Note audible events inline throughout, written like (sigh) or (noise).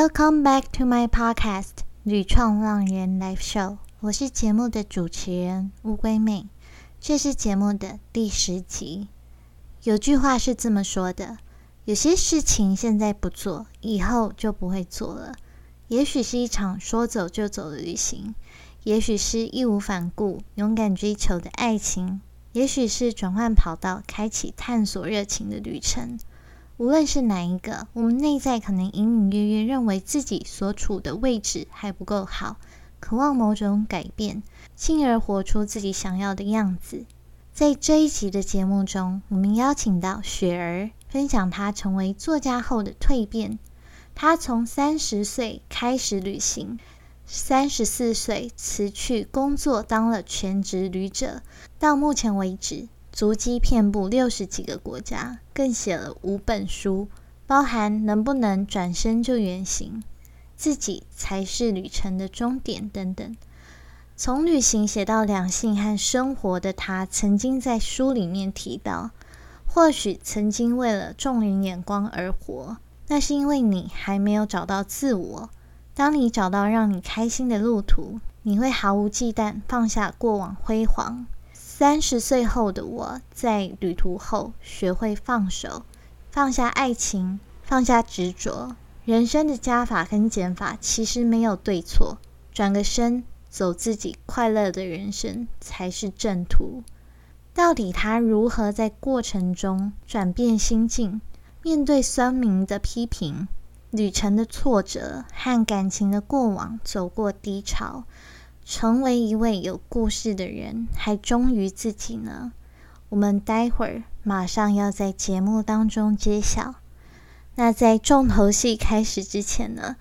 Welcome back to my podcast《屡创浪人 Live Show》。我是节目的主持人乌龟妹，这是节目的第十集。有句话是这么说的：有些事情现在不做，以后就不会做了。也许是一场说走就走的旅行，也许是义无反顾、勇敢追求的爱情，也许是转换跑道、开启探索热情的旅程。无论是哪一个，我们内在可能隐隐约约认为自己所处的位置还不够好，渴望某种改变，进而活出自己想要的样子。在这一集的节目中，我们邀请到雪儿，分享她成为作家后的蜕变。她从三十岁开始旅行，三十四岁辞去工作当了全职旅者，到目前为止。足迹遍布六十几个国家，更写了五本书，包含能不能转身就原形、自己才是旅程的终点等等。从旅行写到两性和生活的他，曾经在书里面提到：或许曾经为了众人眼光而活，那是因为你还没有找到自我。当你找到让你开心的路途，你会毫无忌惮放下过往辉煌。三十岁后的我，在旅途后学会放手，放下爱情，放下执着。人生的加法跟减法其实没有对错，转个身，走自己快乐的人生才是正途。到底他如何在过程中转变心境，面对酸民的批评、旅程的挫折和感情的过往，走过低潮？成为一位有故事的人，还忠于自己呢。我们待会儿马上要在节目当中揭晓。那在重头戏开始之前呢，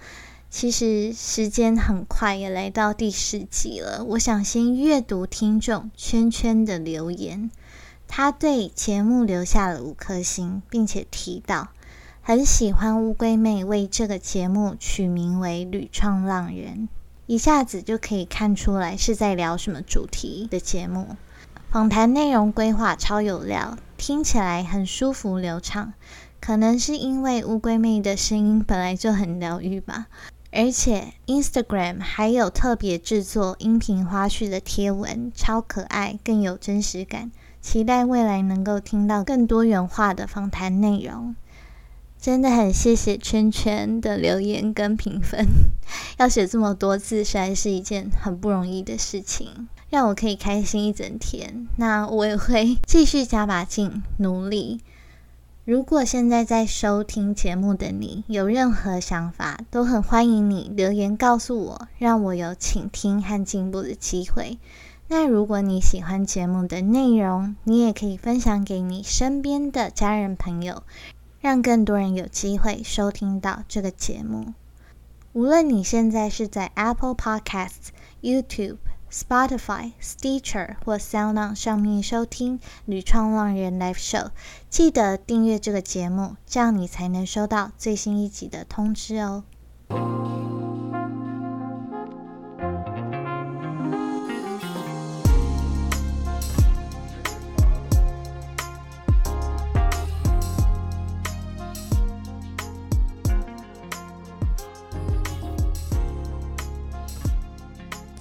其实时间很快也来到第十集了。我想先阅读听众圈圈的留言。他对节目留下了五颗星，并且提到很喜欢乌龟妹为这个节目取名为《屡创浪人》。一下子就可以看出来是在聊什么主题的节目，访谈内容规划超有料，听起来很舒服流畅。可能是因为乌龟妹的声音本来就很疗愈吧，而且 Instagram 还有特别制作音频花絮的贴文，超可爱，更有真实感。期待未来能够听到更多元化的访谈内容。真的很谢谢圈圈的留言跟评分，(laughs) 要写这么多字，实在是一件很不容易的事情，让我可以开心一整天。那我也会继续加把劲努力。如果现在在收听节目的你有任何想法，都很欢迎你留言告诉我，让我有倾听和进步的机会。那如果你喜欢节目的内容，你也可以分享给你身边的家人朋友。让更多人有机会收听到这个节目。无论你现在是在 Apple Podcasts、YouTube、Spotify、Stitcher 或 SoundOn 上面收听《女创浪人 Live Show》，记得订阅这个节目，这样你才能收到最新一集的通知哦。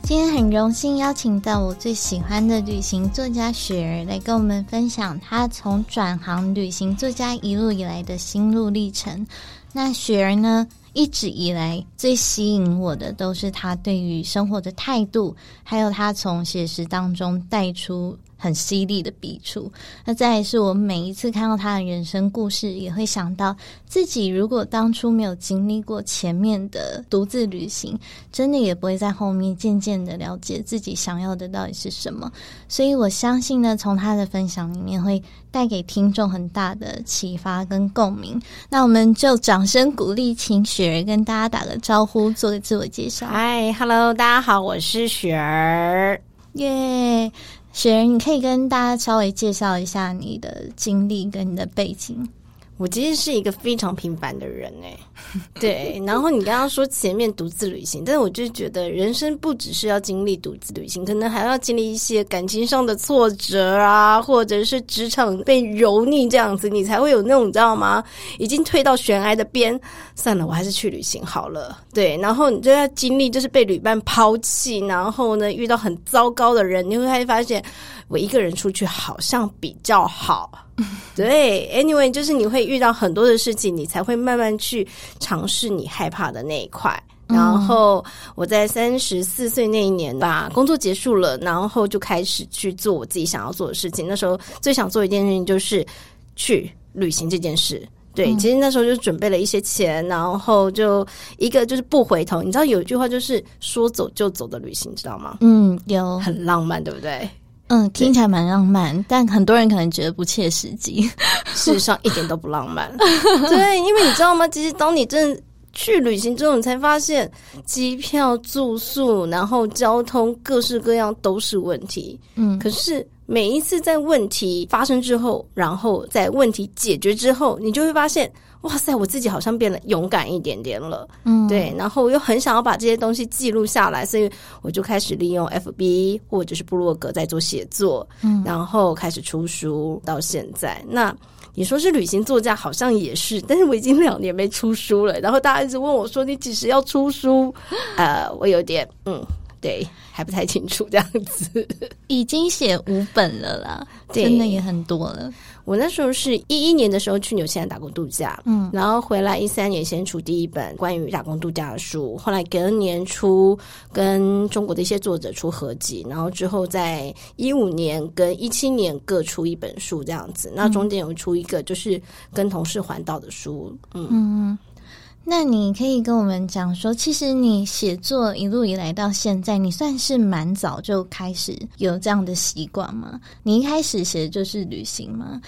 今天很荣幸邀请到我最喜欢的旅行作家雪儿来跟我们分享她从转行旅行作家一路以来的心路历程。那雪儿呢，一直以来最吸引我的都是她对于生活的态度，还有她从写实当中带出。很犀利的笔触，那再也是我每一次看到他的人生故事，也会想到自己如果当初没有经历过前面的独自旅行，真的也不会在后面渐渐的了解自己想要的到底是什么。所以我相信呢，从他的分享里面会带给听众很大的启发跟共鸣。那我们就掌声鼓励，请雪儿跟大家打个招呼，做个自我介绍。嗨，Hello，大家好，我是雪儿，耶。雪人，你可以跟大家稍微介绍一下你的经历跟你的背景。我其实是一个非常平凡的人哎，对。然后你刚刚说前面独自旅行，但是我就觉得人生不只是要经历独自旅行，可能还要经历一些感情上的挫折啊，或者是职场被蹂躏这样子，你才会有那种你知道吗？已经退到悬崖的边，算了，我还是去旅行好了。对，然后你就要经历就是被旅伴抛弃，然后呢遇到很糟糕的人，你会发现我一个人出去好像比较好。(laughs) 对，anyway，就是你会遇到很多的事情，你才会慢慢去尝试你害怕的那一块。然后我在三十四岁那一年吧，工作结束了，然后就开始去做我自己想要做的事情。那时候最想做一件事情就是去旅行这件事。对，其实那时候就准备了一些钱，然后就一个就是不回头。你知道有一句话就是说走就走的旅行，知道吗？嗯，有很浪漫，对不对？嗯，听起来蛮浪漫，但很多人可能觉得不切实际。(laughs) 事实上，一点都不浪漫。(laughs) 对，因为你知道吗？其实当你真的去旅行之后，你才发现机票、住宿，然后交通各式各样都是问题。嗯，可是每一次在问题发生之后，然后在问题解决之后，你就会发现。哇塞，我自己好像变得勇敢一点点了，嗯，对，然后我又很想要把这些东西记录下来，所以我就开始利用 FB 或者是部落格在做写作，嗯，然后开始出书到现在。那你说是旅行作家，好像也是，但是我已经两年没出书了，然后大家一直问我说你几时要出书？(laughs) 呃，我有点嗯。对，还不太清楚这样子。已经写五本了啦，真的也很多了。我那时候是一一年的时候去纽西兰打工度假，嗯，然后回来一三年先出第一本关于打工度假的书，后来隔年出跟中国的一些作者出合集，然后之后在一五年跟一七年各出一本书这样子。那中间有出一个就是跟同事环岛的书，嗯。那你可以跟我们讲说，其实你写作一路以来到现在，你算是蛮早就开始有这样的习惯吗？你一开始写的就是旅行吗？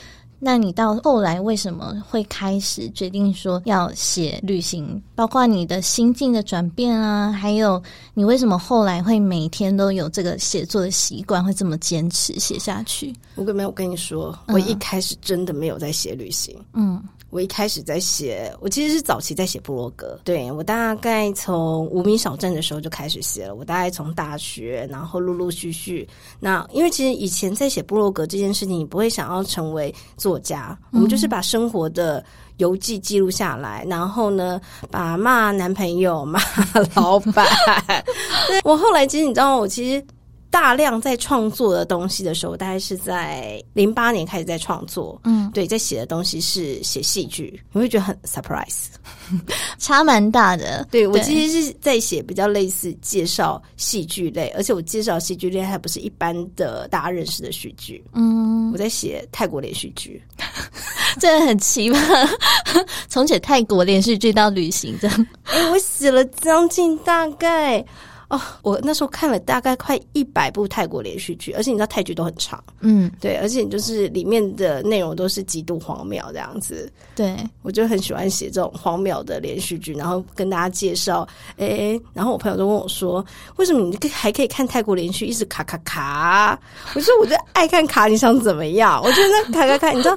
那你到后来为什么会开始决定说要写旅行？包括你的心境的转变啊，还有你为什么后来会每天都有这个写作的习惯，会这么坚持写下去？我跟没有跟你说，我一开始真的没有在写旅行，嗯。我一开始在写，我其实是早期在写部落格。对我大概从无名小镇的时候就开始写了。我大概从大学，然后陆陆续续。那因为其实以前在写部落格这件事情，你不会想要成为作家，我们就是把生活的游记记录下来，然后呢，把骂男朋友、骂 (laughs) 老板。(laughs) 我后来其实你知道，我其实。大量在创作的东西的时候，大概是在零八年开始在创作。嗯，对，在写的东西是写戏剧，你会觉得很 surprise，差蛮大的。(laughs) 对我其实是在写比较类似介绍戏剧类，而且我介绍戏剧类还不是一般的大家认识的戏剧。嗯，我在写泰国连续剧，(laughs) 真的很奇葩，(laughs) 从写泰国连续剧到旅行这样。哎，我写了将近大概。哦，我那时候看了大概快一百部泰国连续剧，而且你知道泰剧都很长，嗯，对，而且就是里面的内容都是极度荒谬这样子，对我就很喜欢写这种荒谬的连续剧，然后跟大家介绍，哎，然后我朋友都问我说，为什么你还可以看泰国连续一直卡卡卡？我说我就爱看卡，你想怎么样？我觉得那卡卡卡，你知道。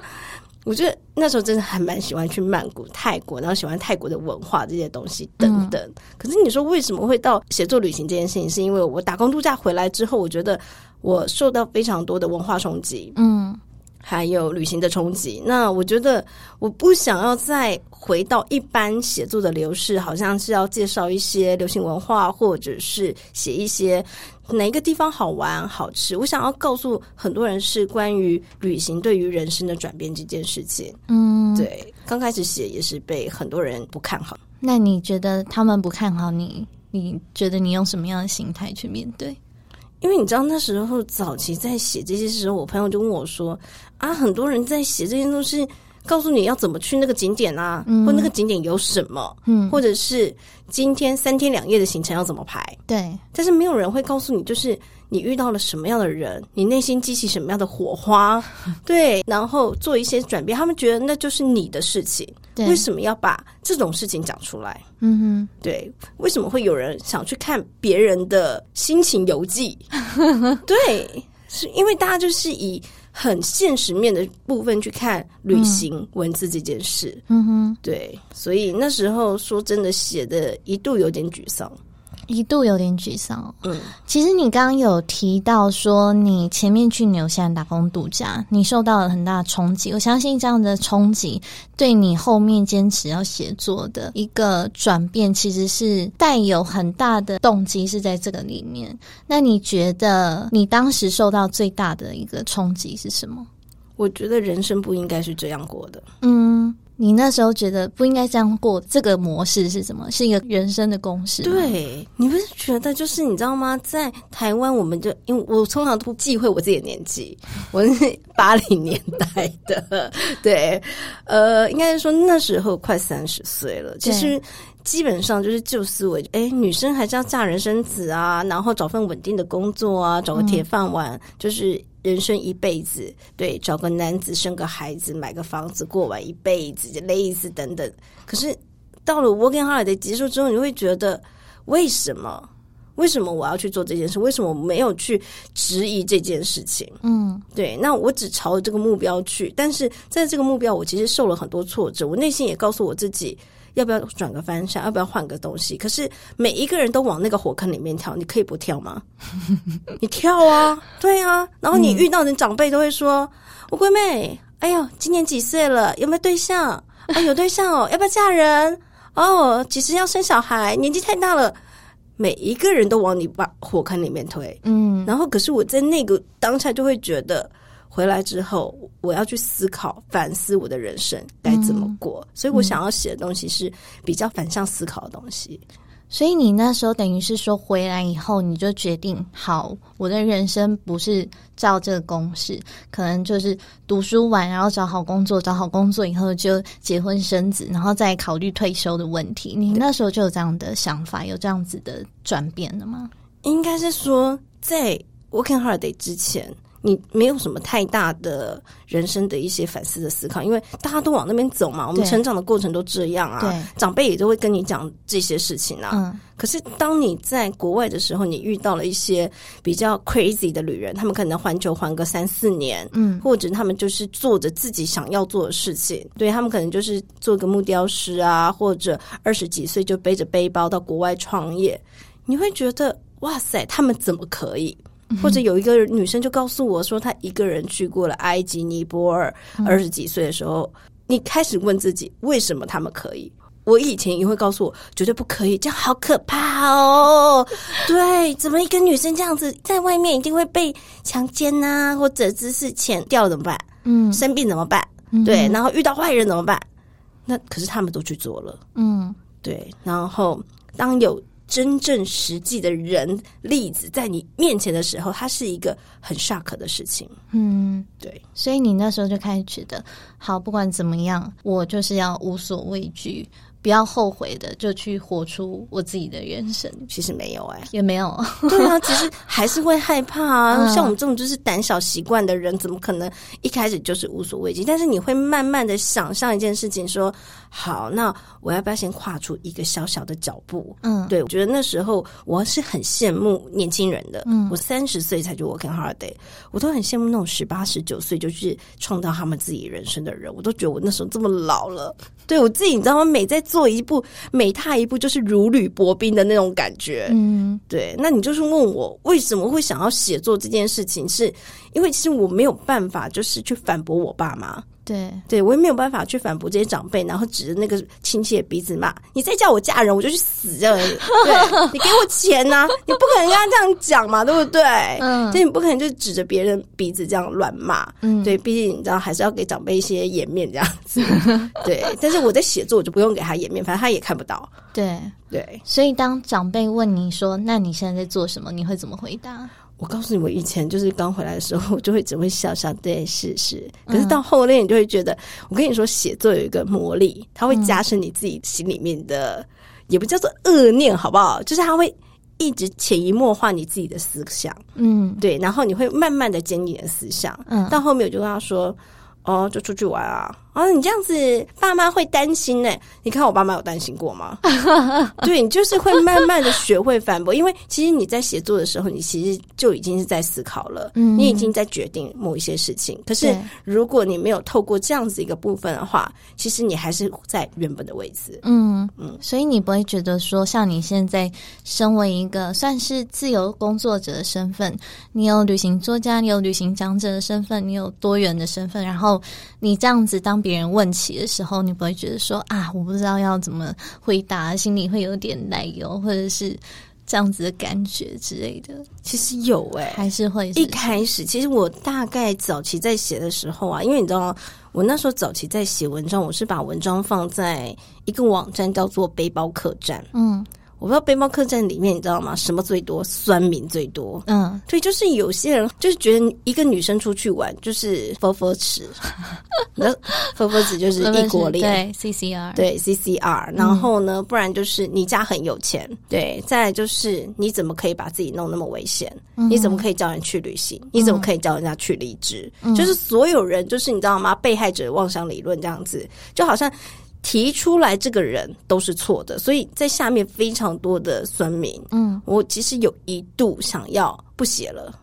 我觉得那时候真的还蛮喜欢去曼谷、泰国，然后喜欢泰国的文化这些东西等等。可是你说为什么会到写作旅行这件事情？是因为我打工度假回来之后，我觉得我受到非常多的文化冲击，嗯，还有旅行的冲击。那我觉得我不想要再回到一般写作的流逝，好像是要介绍一些流行文化，或者是写一些。哪一个地方好玩好吃？我想要告诉很多人是关于旅行对于人生的转变这件事情。嗯，对，刚开始写也是被很多人不看好。那你觉得他们不看好你？你觉得你用什么样的心态去面对？因为你知道那时候早期在写这些时候，我朋友就问我说：“啊，很多人在写这些东西。”告诉你要怎么去那个景点啊，或那个景点有什么，嗯，或者是今天三天两夜的行程要怎么排？对，但是没有人会告诉你，就是你遇到了什么样的人，你内心激起什么样的火花，(laughs) 对，然后做一些转变。他们觉得那就是你的事情，为什么要把这种事情讲出来？嗯哼，对，为什么会有人想去看别人的心情游记？(laughs) 对，是因为大家就是以。很现实面的部分去看旅行文字这件事。嗯哼，对，所以那时候说真的，写的一度有点沮丧。一度有点沮丧。嗯，其实你刚刚有提到说，你前面去纽西兰打工度假，你受到了很大的冲击。我相信这样的冲击对你后面坚持要写作的一个转变，其实是带有很大的动机是在这个里面。那你觉得你当时受到最大的一个冲击是什么？我觉得人生不应该是这样过的。嗯。你那时候觉得不应该这样过，这个模式是什么？是一个人生的公式。对你不是觉得就是你知道吗？在台湾，我们就因为我通常都不忌讳我自己的年纪，(laughs) 我是八零年代的，对，呃，应该是说那时候快三十岁了，其实。基本上就是旧思维，哎，女生还是要嫁人生子啊，然后找份稳定的工作啊，找个铁饭碗，就是人生一辈子，对，找个男子生个孩子，买个房子过完一辈子，类似等等。可是到了 working holiday 结束之后，你会觉得为什么？为什么我要去做这件事？为什么我没有去质疑这件事情？嗯，对，那我只朝着这个目标去，但是在这个目标，我其实受了很多挫折，我内心也告诉我自己。要不要转个方向？要不要换个东西？可是每一个人都往那个火坑里面跳，你可以不跳吗？(laughs) 你跳啊，对啊。然后你遇到的长辈都会说：“我闺妹，哎呦，今年几岁了？有没有对象？啊，(laughs) 有对象哦，要不要嫁人？哦，几时要生小孩？年纪太大了。”每一个人都往你把火坑里面推，嗯。然后，可是我在那个当下就会觉得。回来之后，我要去思考、反思我的人生该怎么过，所以我想要写的东西是比较反向思考的东西。所以你那时候等于是说，回来以后你就决定，好，我的人生不是照这个公式，可能就是读书完，然后找好工作，找好工作以后就结婚生子，然后再考虑退休的问题。你那时候就有这样的想法，有这样子的转变了吗？应该是说，在 working holiday 之前。你没有什么太大的人生的一些反思的思考，因为大家都往那边走嘛。我们成长的过程都这样啊，长辈也都会跟你讲这些事情啊。嗯。可是当你在国外的时候，你遇到了一些比较 crazy 的旅人，他们可能环球环个三四年，嗯，或者他们就是做着自己想要做的事情。对他们可能就是做个木雕师啊，或者二十几岁就背着背包到国外创业。你会觉得哇塞，他们怎么可以？或者有一个女生就告诉我说，她一个人去过了埃及、尼泊尔，二十几岁的时候，你开始问自己，为什么他们可以？我以前也会告诉我，绝对不可以，这样好可怕哦。(laughs) 对，怎么一个女生这样子在外面一定会被强奸啊，或者只是钱掉了怎么办？嗯，生病怎么办？对，然后遇到坏人怎么办？那可是他们都去做了。嗯，对，然后当有。真正实际的人例子在你面前的时候，它是一个很 shock 的事情。嗯，对，所以你那时候就开始觉得，好，不管怎么样，我就是要无所畏惧。不要后悔的，就去活出我自己的人生。其实没有哎，也没有。对啊，其实还是会害怕啊。(laughs) 像我们这种就是胆小习惯的人，怎么可能一开始就是无所畏惧？但是你会慢慢的想象一件事情，说好，那我要不要先跨出一个小小的脚步？嗯，对，我觉得那时候我是很羡慕年轻人的。嗯，我三十岁才去 working holiday，我都很羡慕那种十八、十九岁就去创造他们自己人生的人。我都觉得我那时候这么老了。对我自己，你知道吗？每在做一步，每踏一步，就是如履薄冰的那种感觉。嗯，对。那你就是问我为什么会想要写作这件事情，是因为其实我没有办法，就是去反驳我爸妈。对，对我也没有办法去反驳这些长辈，然后指着那个亲戚的鼻子骂：“你再叫我嫁人，我就去死！”这样，对 (laughs) 你给我钱呐，你不可能跟他这样讲嘛，对不对？嗯，就你不可能就指着别人鼻子这样乱骂。嗯，对，毕竟你知道还是要给长辈一些颜面这样子。(laughs) 对，但是我在写作，我就不用给他颜面，反正他也看不到。对对，所以当长辈问你说：“那你现在在做什么？”你会怎么回答？我告诉你，我以前就是刚回来的时候，我就会只会笑笑，对，是是。可是到后面，你就会觉得，我跟你说，写作有一个魔力，它会加深你自己心里面的，也不叫做恶念，好不好？就是它会一直潜移默化你自己的思想，嗯，对。然后你会慢慢的坚定你的思想，嗯。到后面我就跟他说，哦，就出去玩啊，啊，你这样子，爸妈会担心呢。你看我爸妈有担心过吗？(laughs) 对你就是会慢慢的学会反驳，因为其实你在写作的时候，你其实就已经是在思考了，嗯，你已经在决定某一些事情。可是如果你没有透过这样子一个部分的话，其实你还是在原本的位置。嗯嗯，所以你不会觉得说，像你现在身为一个算是自由工作者的身份，你有旅行作家，你有旅行讲者的身份，你有多元的身份，然后你这样子当。别人问起的时候，你不会觉得说啊，我不知道要怎么回答，心里会有点奶油，或者是这样子的感觉之类的。其实有哎，还是会一开始。其实我大概早期在写的时候啊，因为你知道，我那时候早期在写文章，我是把文章放在一个网站叫做背包客栈。嗯。我不知道背包客栈里面你知道吗？什么最多？酸民最多。嗯，对，就是有些人就是觉得一个女生出去玩就是佛佛池，(laughs) 那佛佛池就是异国恋，对 CCR，对 CCR。然后呢，不然就是你家很有钱，对。再就是你怎么可以把自己弄那么危险？你怎么可以叫人去旅行？你怎么可以叫人家去离职？就是所有人就是你知道吗？被害者妄想理论这样子，就好像。提出来这个人都是错的，所以在下面非常多的村民。嗯，我其实有一度想要不写了，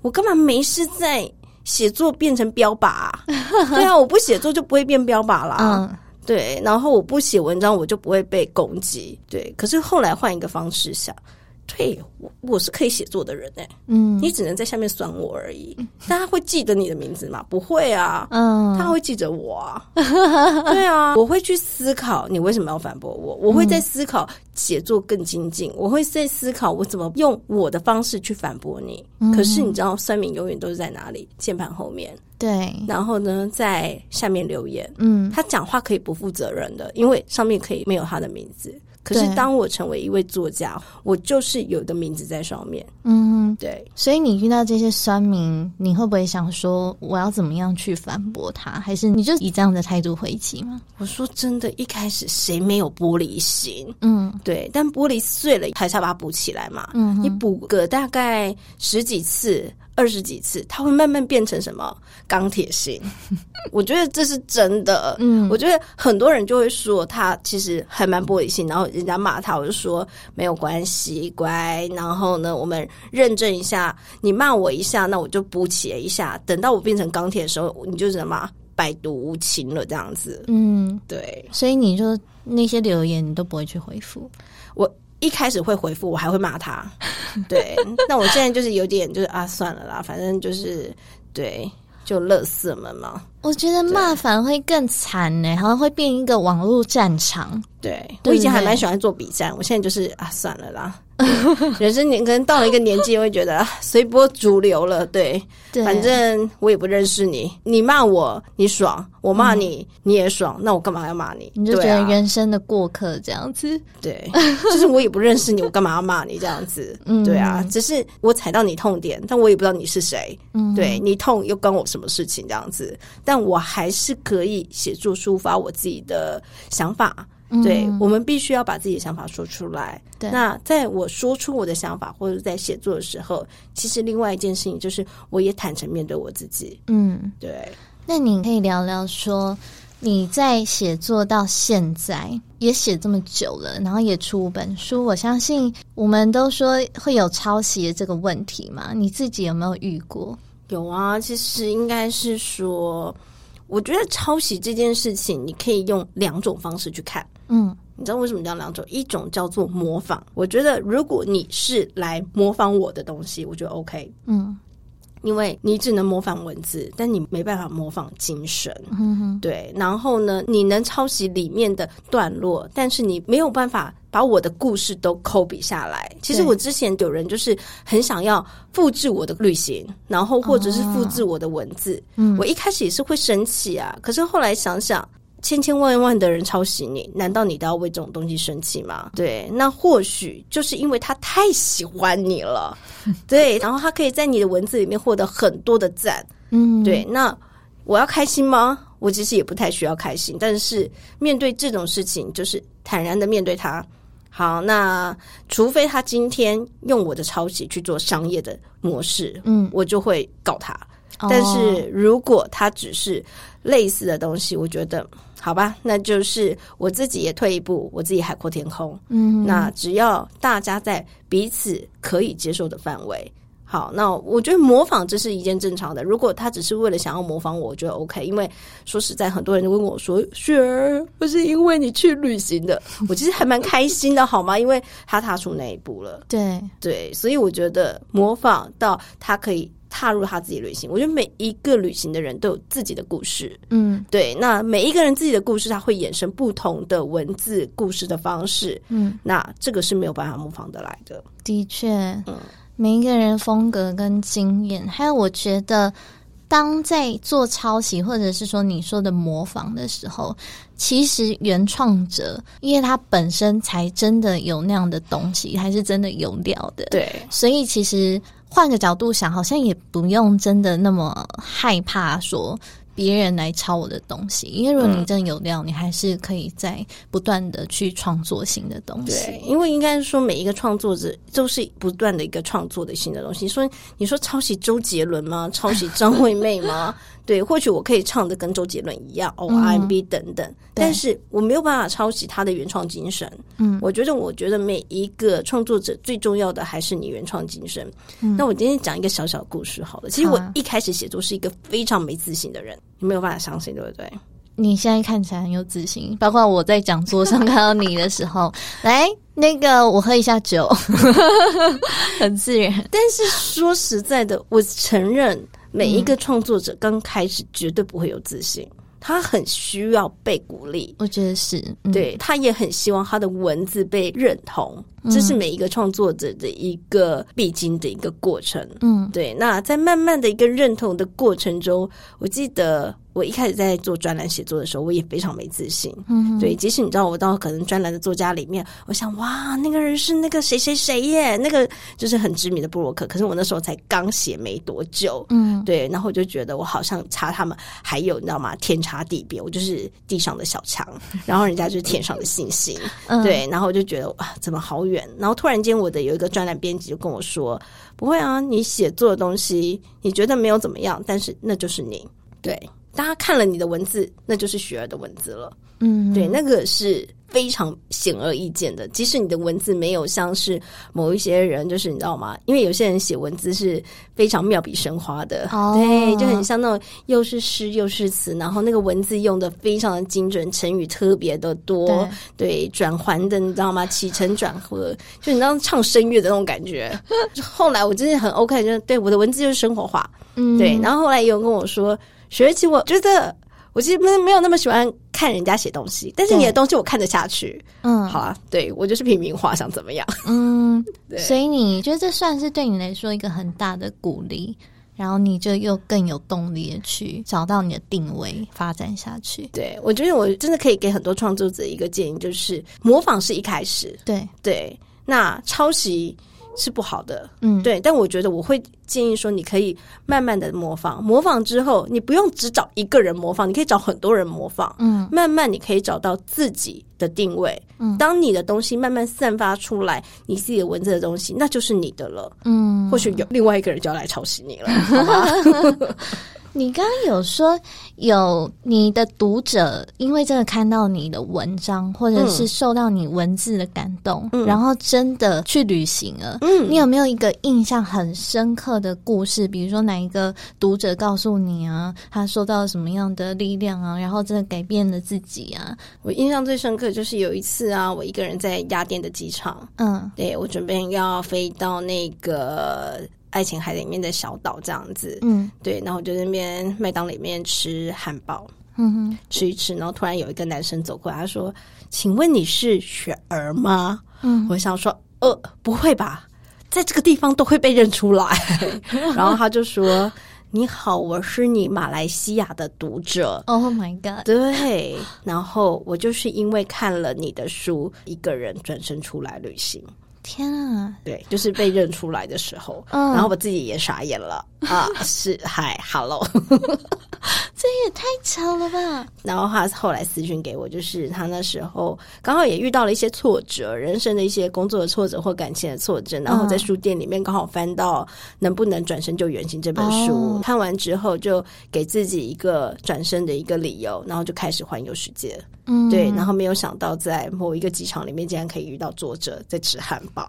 我干嘛没事在写作变成标靶？(laughs) 对啊，我不写作就不会变标靶啦。嗯，对，然后我不写文章我就不会被攻击。对，可是后来换一个方式想。对，我我是可以写作的人哎，嗯，你只能在下面酸我而已。大家会记得你的名字吗？不会啊，嗯，他会记着我啊，对啊，我会去思考你为什么要反驳我，我会在思考写作更精进，我会在思考我怎么用我的方式去反驳你。可是你知道，酸民永远都是在哪里？键盘后面，对，然后呢，在下面留言，嗯，他讲话可以不负责任的，因为上面可以没有他的名字。可是，当我成为一位作家，我就是有一个名字在上面。嗯，对。所以你遇到这些酸民，你会不会想说，我要怎么样去反驳他？还是你就以这样的态度回击吗？我说真的，一开始谁没有玻璃心？嗯，对。但玻璃碎了，还是要把它补起来嘛。嗯，你补个大概十几次。二十几次，他会慢慢变成什么钢铁心？(laughs) 我觉得这是真的。嗯，我觉得很多人就会说他其实还蛮玻璃心，然后人家骂他，我就说没有关系，乖。然后呢，我们认证一下，你骂我一下，那我就补起一下。等到我变成钢铁的时候，你就什么百毒无情了这样子。嗯，对。所以你就那些留言你都不会去回复我。一开始会回复，我还会骂他。(laughs) 对，那我现在就是有点就是啊，算了啦，反正就是对，就乐色们嘛。我觉得骂反而会更惨呢，好像会变一个网络战场。对我以前还蛮喜欢做比战，我现在就是啊，算了啦。人生年可能到了一个年纪，会觉得随波逐流了。对，反正我也不认识你，你骂我你爽，我骂你你也爽，那我干嘛要骂你？你就觉得人生的过客这样子？对，就是我也不认识你，我干嘛要骂你这样子？(laughs) 对啊，只是我踩到你痛点，但我也不知道你是谁。对你痛又关我什么事情？这样子，但我还是可以写作抒发我自己的想法。对，我们必须要把自己的想法说出来。对那在我说出我的想法或者在写作的时候，其实另外一件事情就是，我也坦诚面对我自己。嗯，对。那你可以聊聊说，你在写作到现在也写这么久了，然后也出本书，我相信我们都说会有抄袭的这个问题嘛？你自己有没有遇过？有啊，其实应该是说。我觉得抄袭这件事情，你可以用两种方式去看。嗯，你知道为什么叫两种？一种叫做模仿。我觉得如果你是来模仿我的东西，我觉得 OK。嗯。因为你只能模仿文字，但你没办法模仿精神，嗯对。然后呢，你能抄袭里面的段落，但是你没有办法把我的故事都抠笔下来。其实我之前有人就是很想要复制我的旅行，然后或者是复制我的文字，我一开始也是会生气啊。可是后来想想。千千万万的人抄袭你，难道你都要为这种东西生气吗？对，那或许就是因为他太喜欢你了，(laughs) 对，然后他可以在你的文字里面获得很多的赞，嗯，对。那我要开心吗？我其实也不太需要开心，但是面对这种事情，就是坦然的面对它。好，那除非他今天用我的抄袭去做商业的模式，嗯，我就会告他。但是如果他只是类似的东西，我觉得好吧，那就是我自己也退一步，我自己海阔天空。嗯，那只要大家在彼此可以接受的范围。好，那我觉得模仿这是一件正常的。如果他只是为了想要模仿我，我觉得 OK。因为说实在，很多人都问我说：“雪儿，不是因为你去旅行的，我其实还蛮开心的，好吗？因为他踏出那一步了。对对，所以我觉得模仿到他可以踏入他自己旅行。我觉得每一个旅行的人都有自己的故事。嗯对，那每一个人自己的故事，他会衍生不同的文字故事的方式。嗯，那这个是没有办法模仿得来的。的确，嗯每一个人风格跟经验，还有我觉得，当在做抄袭或者是说你说的模仿的时候，其实原创者，因为他本身才真的有那样的东西，还是真的有料的，对，所以其实换个角度想，好像也不用真的那么害怕说别人来抄我的东西，因为如果你真的有料，你还是可以在不断的去创作新的东西。对，因为应该是说每一个创作者都是不断的一个创作的新的东西。说你说抄袭周杰伦吗？抄袭张惠妹吗？对，或许我可以唱的跟周杰伦一样，哦、嗯 R&B 等等，但是我没有办法抄袭他的原创精神。嗯我觉得，我觉得每一个创作者最重要的还是你原创精神。嗯那我今天讲一个小小故事好了。其实我一开始写作是一个非常没自信的人，你没有办法相信，对不对？你现在看起来很有自信，包括我在讲座上看到你的时候，(laughs) 来那个我喝一下酒，(laughs) 很自然。但是说实在的，我承认每一个创作者刚开始绝对不会有自信，他很需要被鼓励。我觉得是，嗯、对他也很希望他的文字被认同，这是每一个创作者的一个必经的一个过程。嗯对，那在慢慢的一个认同的过程中，我记得我一开始在做专栏写作的时候，我也非常没自信。嗯，对，即使你知道我到可能专栏的作家里面，我想哇，那个人是那个谁谁谁耶，那个就是很知名的布洛克。可是我那时候才刚写没多久，嗯对，然后我就觉得我好像差他们还有你知道吗？天差地别，我就是地上的小强，然后人家就是天上的星星。嗯，对，然后我就觉得哇，怎么好远？然后突然间，我的有一个专栏编辑就跟我说：“不会啊，你写作的东西你觉得没有怎么样，但是那就是你。对，大家看了你的文字，那就是雪儿的文字了。嗯，对，那个是非常显而易见的。即使你的文字没有像是某一些人，就是你知道吗？因为有些人写文字是非常妙笔生花的，哦对，就很像那种又是诗又是词，然后那个文字用的非常的精准，成语特别的多，对对，转环的你知道吗？起承转合，就你知道唱声乐的那种感觉。(laughs) 后来我真的很 OK，就是对我的文字就是生活化，嗯，对。然后后来也有人跟我说，学而其我觉得。我其实没没有那么喜欢看人家写东西，但是你的东西我看得下去。嗯，好啊，对我就是平民化，想怎么样？嗯，(laughs) 对所以你觉得这算是对你来说一个很大的鼓励，然后你就又更有动力的去找到你的定位，发展下去。对我觉得我真的可以给很多创作者一个建议，就是模仿是一开始，对，对，那抄袭是不好的，嗯，，对，但我觉得我会建议说，你可以慢慢的模仿，模仿之后，你不用只找一个人模仿，你可以找很多人模仿，嗯。慢慢你可以找到自己的定位。嗯。当你的东西慢慢散发出来，你自己的文字的东西，那就是你的了。嗯，或许有另外一个人就要来抄袭你了，(laughs) 好吗？你刚刚有说有你的读者，因为真的看到你的文章，或者是受到你文字的感动，嗯然后真的去旅行了。嗯你有没有一个印象很深刻的故事？比如说哪一个读者告诉你啊，他受到了什么样的力量啊，然后真的改变了自己啊？我印象最深刻就是有一次啊，我一个人在雅典的机场，嗯对我准备要飞到那个爱琴海里面的小岛这样子，嗯对，然后我就在那边麦当劳里面吃汉堡，嗯哼吃一吃，然后突然有一个男生走过来，他说：“请问你是雪儿吗？”嗯我想说：“呃，不会吧，在这个地方都会被认出来。(laughs) ”然后他就说：“你好，我是你马来西亚的读者。”，Oh my god！对，然后我就是因为看了你的书，一个人转身出来旅行。天啊，对，就是被认出来的时候，嗯。然后我自己也傻眼了啊！是，嗨，hello，这也太巧了吧！然后他后来私讯给我，就是他那时候刚好也遇到了一些挫折，人生的一些工作的挫折或感情的挫折，然后在书店里面刚好翻到《能不能转身就远行》这本书，看完之后就给自己一个转身的一个理由，然后就开始环游世界。嗯，对，然后没有想到在某一个机场里面竟然可以遇到作者在吃汉堡，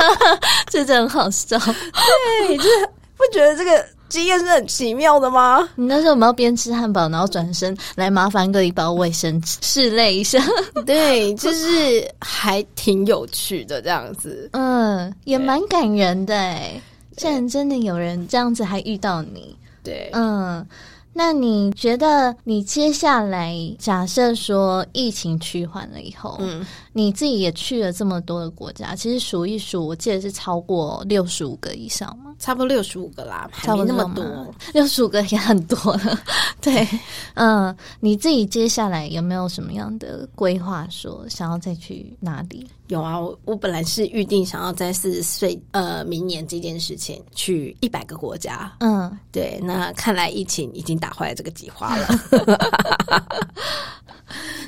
(laughs) 这真很好笑。(laughs) 对，就是不觉得这个。经验是很奇妙的吗？你那时候我们要边吃汉堡，然后转身来麻烦个一包卫生纸，试泪一下。(laughs) 对，就是还挺有趣的这样子。嗯，也蛮感人的哎，竟然真的有人这样子还遇到你。对，嗯。那你觉得你接下来假设说疫情趋缓了以后，嗯，你自己也去了这么多的国家，其实数一数，我记得是超过六十五个以上吗？差不多六十五个啦，差不多那么多，(laughs) 六十五个也很多了。(laughs) 对，(laughs) 嗯，你自己接下来有没有什么样的规划？说想要再去哪里？有啊，我我本来是预定想要在四十岁呃明年这件事情去一百个国家。嗯，对，那看来疫情已经打坏了这个计划了。(laughs)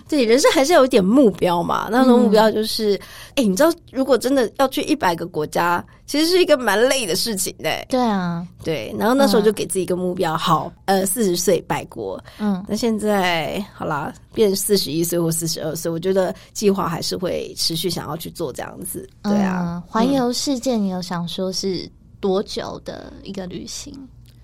对，人生还是有一点目标嘛。那种目标就是，哎，你知道，如果真的要去一百个国家，其实是一个蛮累的事情的。对啊，对。然后那时候就给自己一个目标，好，呃，四十岁百国。嗯，那现在好啦，变四十一岁或四十二岁，我觉得计划还是会持续想要去做这样子。对啊，环游世界，你有想说是多久的一个旅行？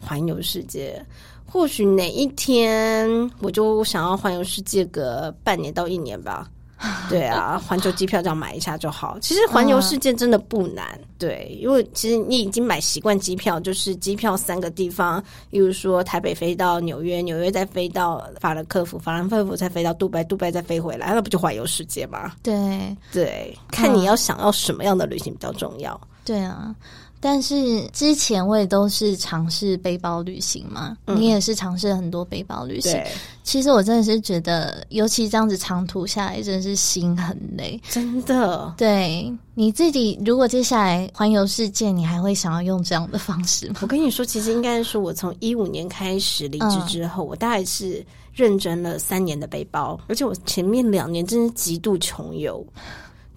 环游世界。或许哪一天我就想要环游世界个半年到一年吧。(laughs) 对啊，环球机票这样买一下就好。其实环游世界真的不难，对，因为其实你已经买习惯机票，就是机票三个地方，比如说台北飞到纽约，纽约再飞到法兰克福，法兰克福再飞到杜拜，杜拜再飞回来，那不就环游世界吗？对对，看你要想要什么样的旅行比较重要。对啊。但是之前我也都是尝试背包旅行嘛，你也是尝试了很多背包旅行。其实我真的是觉得，尤其这样子长途下来，真的是心很累，真的。对你自己，如果接下来环游世界，你还会想要用这样的方式吗？我跟你说，其实应该说，我从一五年开始离职之后，我大概是认真了三年的背包，而且我前面两年真是极度穷游。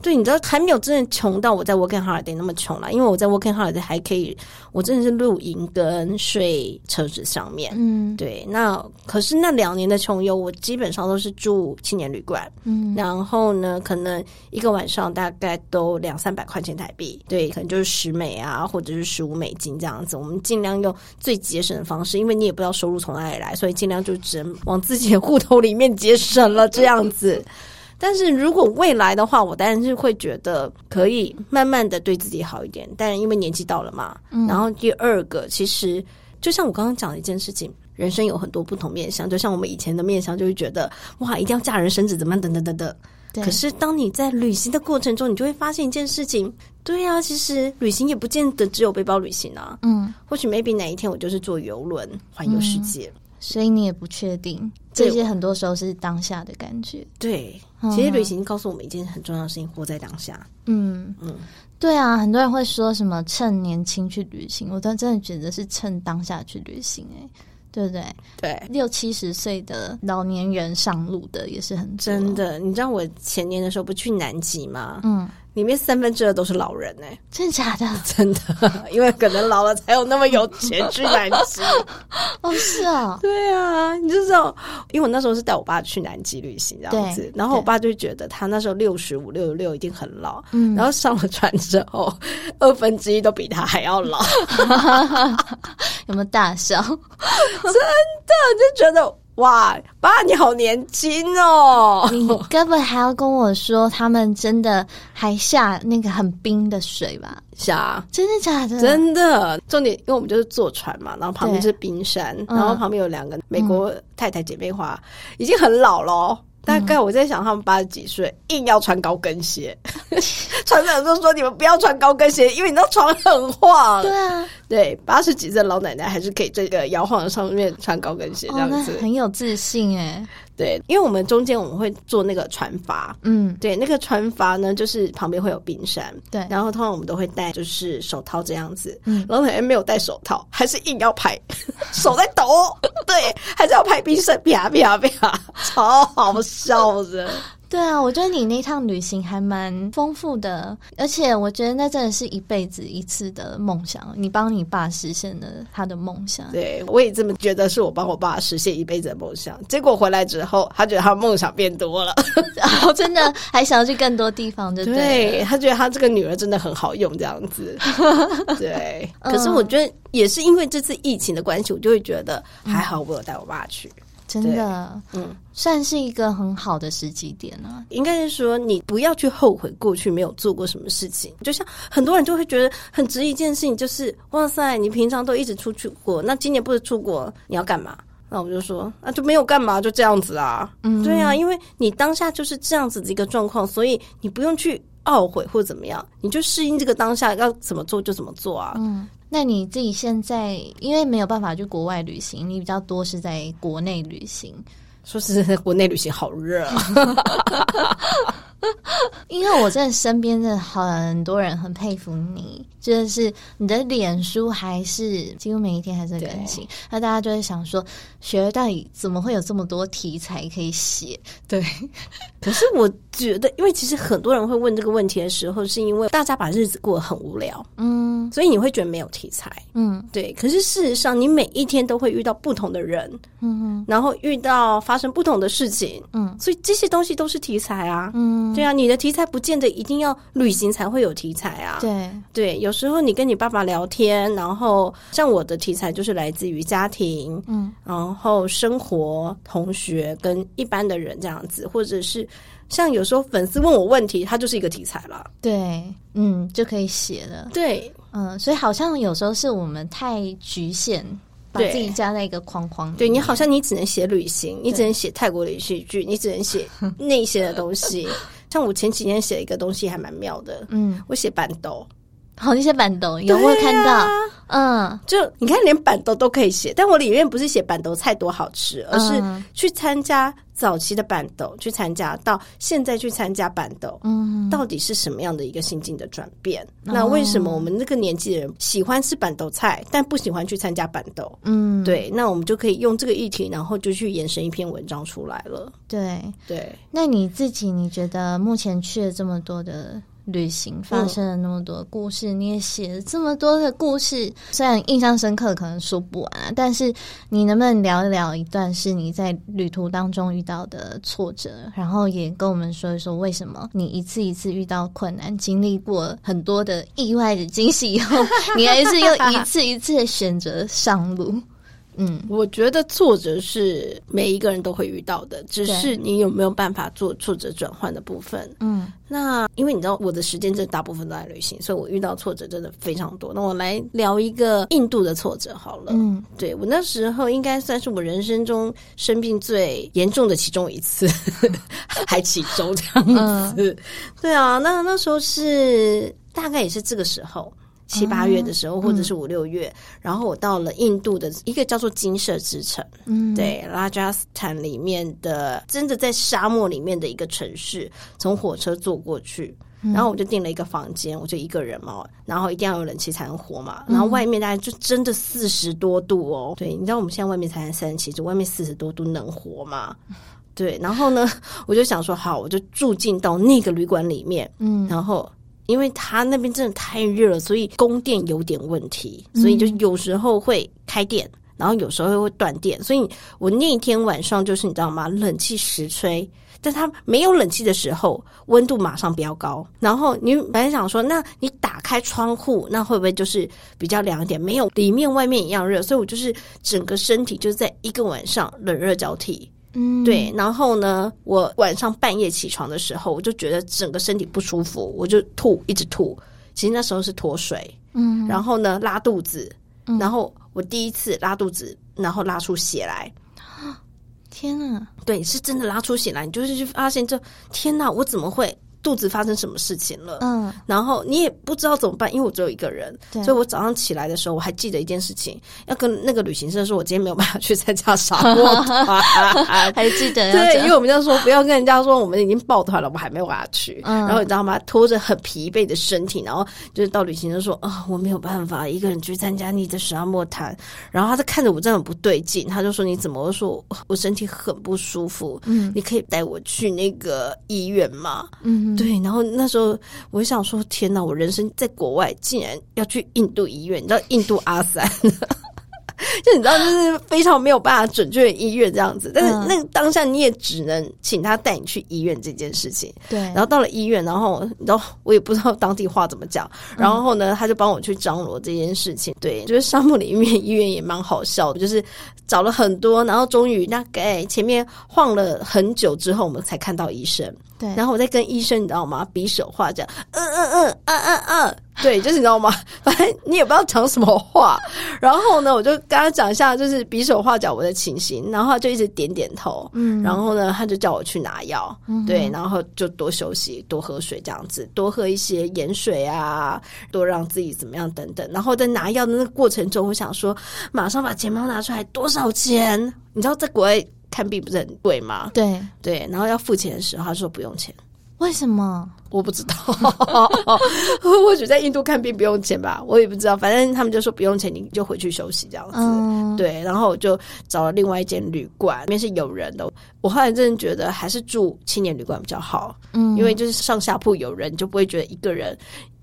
对，你知道还没有真的穷到我在 working holiday 那么穷了，因为我在 working holiday 还可以，我真的是露营跟睡车子上面。嗯，对。那可是那两年的穷游，我基本上都是住青年旅馆。嗯，然后呢，可能一个晚上大概都两三百块钱台币。对，可能就是十美啊，或者是十五美金这样子。我们尽量用最节省的方式，因为你也不知道收入从哪里来，所以尽量就只能往自己的户头里面节省了这样子。但是如果未来的话，我当然是会觉得可以慢慢的对自己好一点。但因为年纪到了嘛，然后第二个，其实就像我刚刚讲的一件事情，人生有很多不同面相。就像我们以前的面相，就会觉得哇，一定要嫁人生子，怎么样，等等等等。可是当你在旅行的过程中，你就会发现一件事情，对啊，其实旅行也不见得只有背包旅行啊。嗯，或许 maybe 哪一天我就是坐游轮环游世界。所以你也不确定，这些很多时候是当下的感觉。对，其实旅行告诉我们一件很重要的事情：活在当下。嗯嗯，对啊，很多人会说什么趁年轻去旅行，我都真的觉得是趁当下去旅行。哎，对不对？对，六七十岁的老年人上路的也是很真的。你知道我前年的时候不去南极吗？嗯。里面三分之二都是老人哎，真的假的？(laughs) 真的，因为可能老了才有那么有钱去南极。(laughs) 哦，是啊，对啊，你就知道，因为我那时候是带我爸去南极旅行这样子，然后我爸就觉得他那时候六十五、六十六一定很老，嗯，然后上了船之后，二分之一都比他还要老，(laughs) 有没有大笑？真的就觉得。哇，爸，你好年轻哦！你根本还要跟我说，他们真的还下那个很冰的水吧？下，真的假的？真的。重点，因为我们就是坐船嘛，然后旁边是冰山，然后旁边有两个美国太太姐妹花，已经很老了。大概我在想，他们八十几岁，硬要穿高跟鞋。(laughs) 船长就说：“你们不要穿高跟鞋，因为你知道船很晃。”对啊。对，八十几岁的老奶奶还是可以这个摇晃的上面穿高跟鞋这样子。很有自信哎。对，因为我们中间我们会做那个船筏，嗯，对，那个船筏呢，就是旁边会有冰山，对。然后通常我们都会戴就是手套这样子，嗯。老奶奶没有戴手套，还是硬要拍，(laughs) 手在抖，对，还是要拍冰山，啪啪啪，超好笑的。对啊，我觉得你那趟旅行还蛮丰富的，而且我觉得那真的是一辈子一次的梦想。你帮你爸实现了他的梦想，对，我也这么觉得，是我帮我爸实现一辈子的梦想。结果回来之后，他觉得他梦想变多了，然 (laughs) 后真的还想要去更多地方，对不对他觉得他这个女儿真的很好用，这样子。(laughs) 对，可是我觉得也是因为这次疫情的关系，我就会觉得还好，我有带我爸去。真的，嗯，算是一个很好的时机点啊。应该是说，你不要去后悔过去没有做过什么事情。就像很多人就会觉得很值一件事情，就是哇塞，你平常都一直出去过，那今年不是出国，你要干嘛？那我就说，那就没有干嘛，就这样子啊。嗯对啊，因为你当下就是这样子的一个状况，所以你不用去懊悔或怎么样，你就适应这个当下，要怎么做就怎么做啊。嗯，那你自己现在因为没有办法去国外旅行，你比较多是在国内旅行。说实在，国内旅行好热啊。(laughs) 因为我真的身边的很多人很佩服你，就是你的脸书还是几乎每一天还是在更新，那大家就会想说，学到底怎么会有这么多题材可以写？对，(laughs) 可是我觉得，因为其实很多人会问这个问题的时候，是因为大家把日子过得很无聊，嗯。所以你会觉得没有题材。嗯。对，可是事实上，你每一天都会遇到不同的人，嗯然后遇到发生不同的事情，嗯。所以这些东西都是题材啊。嗯，对啊，你的题材不见得一定要旅行才会有题材啊。对，对，有时候你跟你爸爸聊天，然后像我的题材就是来自于家庭，嗯然后生活、同学跟一般的人这样子，或者是像有时候粉丝问我问题，它就是一个题材了。对，嗯，就可以写了。对，嗯，所以好像有时候是我们太局限，把自己加在一个框框。对你好像你只能写旅行，你只能写泰国连续剧，你只能写那些的东西。(laughs) 像我前几天写一个东西还蛮妙的，嗯，我写板豆，好那些板豆有没有看到，嗯，就你看连板豆都可以写，但我里面不是写板豆菜多好吃，而是嗯去参加早期的板豆，去参加到现在去参加板豆，嗯，到底是什么样的一个心境的转变？那为什么我们那个年纪的人喜欢吃板豆菜，但不喜欢去参加板豆？嗯，对，那我们就可以用这个议题，然后就去延伸一篇文章出来了。对。对，那你自己，你觉得目前去了这么多的旅行，发生了那么多故事，你也写了这么多的故事，虽然印象深刻，可能说不完啊，但是你能不能聊一聊一段是你在旅途当中遇到的挫折，然后也跟我们说一说为什么你一次一次遇到困难，经历过很多的意外的惊喜以后，你还是又一次一次的选择上路？嗯我觉得挫折是每一个人都会遇到的，只是你有没有办法做挫折转换的部分。嗯那因为你知道我的时间真的大部分都在旅行，所以我遇到挫折真的非常多。那我来聊一个印度的挫折好了。嗯对我那时候应该算是我人生中生病最严重的其中一次，(laughs) 还其中这样子。对啊，那那时候是大概也是这个时候。七八月的时候，或者是五六月，然后我到了印度的一个叫做金色之城，嗯，对，拉加斯坦里面的，真的在沙漠里面的一个城市，从火车坐过去，然后我就订了一个房间，我就一个人嘛，然后一定要有冷气才能活嘛，然后外面大概就真的四十多度哦，对，你知道我们现在外面才三十七度，外面四十多度能活吗？(laughs) 对，然后呢，我就想说，好，我就住进到那个旅馆里面，嗯。然后因为他那边真的太热了，所以供电有点问题，所以就有时候会开电，然后有时候会断电，所以我那一天晚上就是你知道吗？冷气实吹。但它没有冷气的时候，温度马上飙高。然后你本来想说，那你打开窗户，那会不会就是比较凉一点？没有，里面外面一样热，所以我就是整个身体就是在一个晚上冷热交替。嗯，对，然后呢，我晚上半夜起床的时候，我就觉得整个身体不舒服，我就吐，一直吐。其实那时候是脱水，嗯，然后呢拉肚子，嗯然后我第一次拉肚子，然后拉出血来。天呐，对，是真的拉出血来，你就是去发现这天哪，我怎么会肚子发生什么事情了，嗯，然后你也不知道怎么办，因为我只有一个人，对所以我早上起来的时候，我还记得一件事情，要跟那个旅行社说，我今天没有办法去参加沙漠团。(laughs) 还记得 (laughs) 要对，因为我们就说不要跟人家说我们已经报团了，我还没有办法去。嗯然后你知道吗？拖着很疲惫的身体，然后就是到旅行社说啊、我没有办法一个人去参加你的沙漠团。然后他就看着我，这样很不对劲，他就说你怎么？我说我身体很不舒服，嗯你可以带我去那个医院吗？嗯，对，然后那时候我就想说，天哪！我人生在国外竟然要去印度医院，你知道印度阿三，(laughs) 就你知道，就是非常没有办法准确的医院这样子。但是嗯那个当下你也只能请他带你去医院这件事情。对，然后到了医院，然后你知道我也不知道当地话怎么讲，然后呢，他就帮我去张罗这件事情。对，就是沙漠里面医院也蛮好笑的，就是找了很多，然后终于大概前面晃了很久之后，我们才看到医生。对，然后我在跟医生，你知道吗？比手画脚，嗯嗯嗯嗯嗯嗯，对，就是你知道吗？(laughs) 反正你也不知道讲什么话。然后呢，我就跟他讲一下，就是比手画脚我的情形，然后他就一直点点头。嗯，然后呢，他就叫我去拿药，嗯哼对，然后就多休息，多喝水，这样子，多喝一些盐水啊，多让自己怎么样等等。然后在拿药的那个过程中，我想说，马上把钱包拿出来，多少钱？你知道在国外看病不是很贵吗？对，对，然后要付钱的时候，他说不用钱。为什么？我不知道，(laughs) 或许在印度看病不用钱吧，我也不知道。反正他们就说不用钱，你就回去休息这样子。嗯，对，然后我就找了另外一间旅馆，里面是有人的。我后来真的觉得还是住青年旅馆比较好，嗯，因为就是上下铺有人，你就不会觉得一个人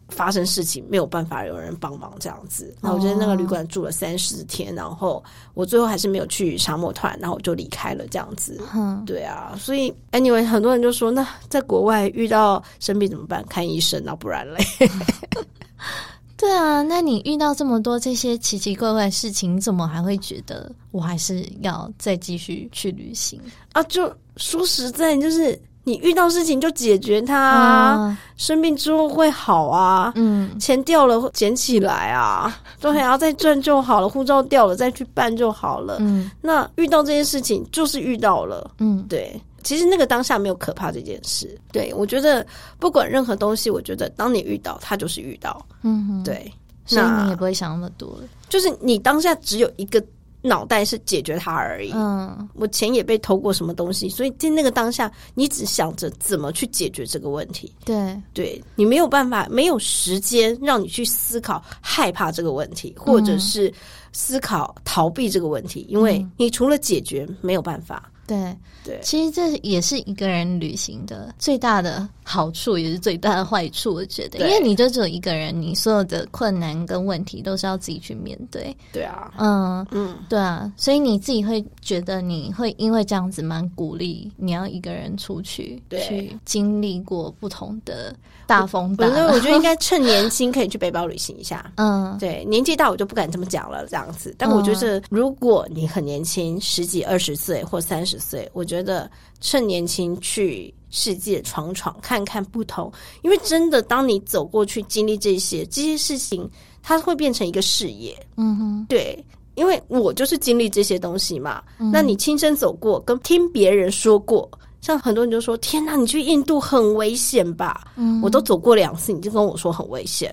发生事情没有办法有人帮忙这样子。那我觉得那个旅馆住了三十天，然后我最后还是没有去沙漠团，然后我就离开了这样子。嗯，对啊，所以 anyway，很多人就说，那在国外遇到生病怎么办？看医生啊，不然嘞。(laughs) 对啊，那你遇到这么多这些奇奇怪怪的事情，你怎么还会觉得我还是要再继续去旅行？啊，就说实在，就是你遇到事情就解决它、啊，啊，生病之后会好啊。嗯钱掉了捡起来啊，(laughs) 都还要，再赚就好了。护照掉了再去办就好了。嗯那遇到这件事情就是遇到了，嗯，对。其实那个当下没有可怕这件事，对我觉得不管任何东西，我觉得当你遇到它就是遇到，嗯，，对。所以你也不会想那么多了。就是你当下只有一个脑袋是解决它而已。嗯我钱也被偷过什么东西，所以在那个当下，你只想着怎么去解决这个问题。对，对你没有办法，没有时间让你去思考害怕这个问题，或者是思考逃避这个问题，因为嗯你除了解决没有办法。对，对，其实这也是一个人旅行的最大的好处，也是最大的坏处。我觉得，因对为你就只有一个人，你所有的困难跟问题都是要自己去面对。对啊，嗯，嗯，对啊，所以你自己会觉得你会因为这样子蛮鼓励你要一个人出去，对去经历过不同的大风我大浪。觉得我觉得应该趁年轻可以去背包旅行一下。(laughs) 嗯对，年纪大我就不敢这么讲了，这样子。但我觉得，如果你很年轻，十几、二十岁或三十岁，我觉得趁年轻去世界闯闯，看看不同。因为真的，当你走过去经历这些这些事情，它会变成一个事业。嗯哼，对，因为我就是经历这些东西嘛。嗯那你亲身走过，跟听别人说过。像很多人就说：“天哪，你去印度很危险吧？”嗯我都走过两次，你就跟我说很危险。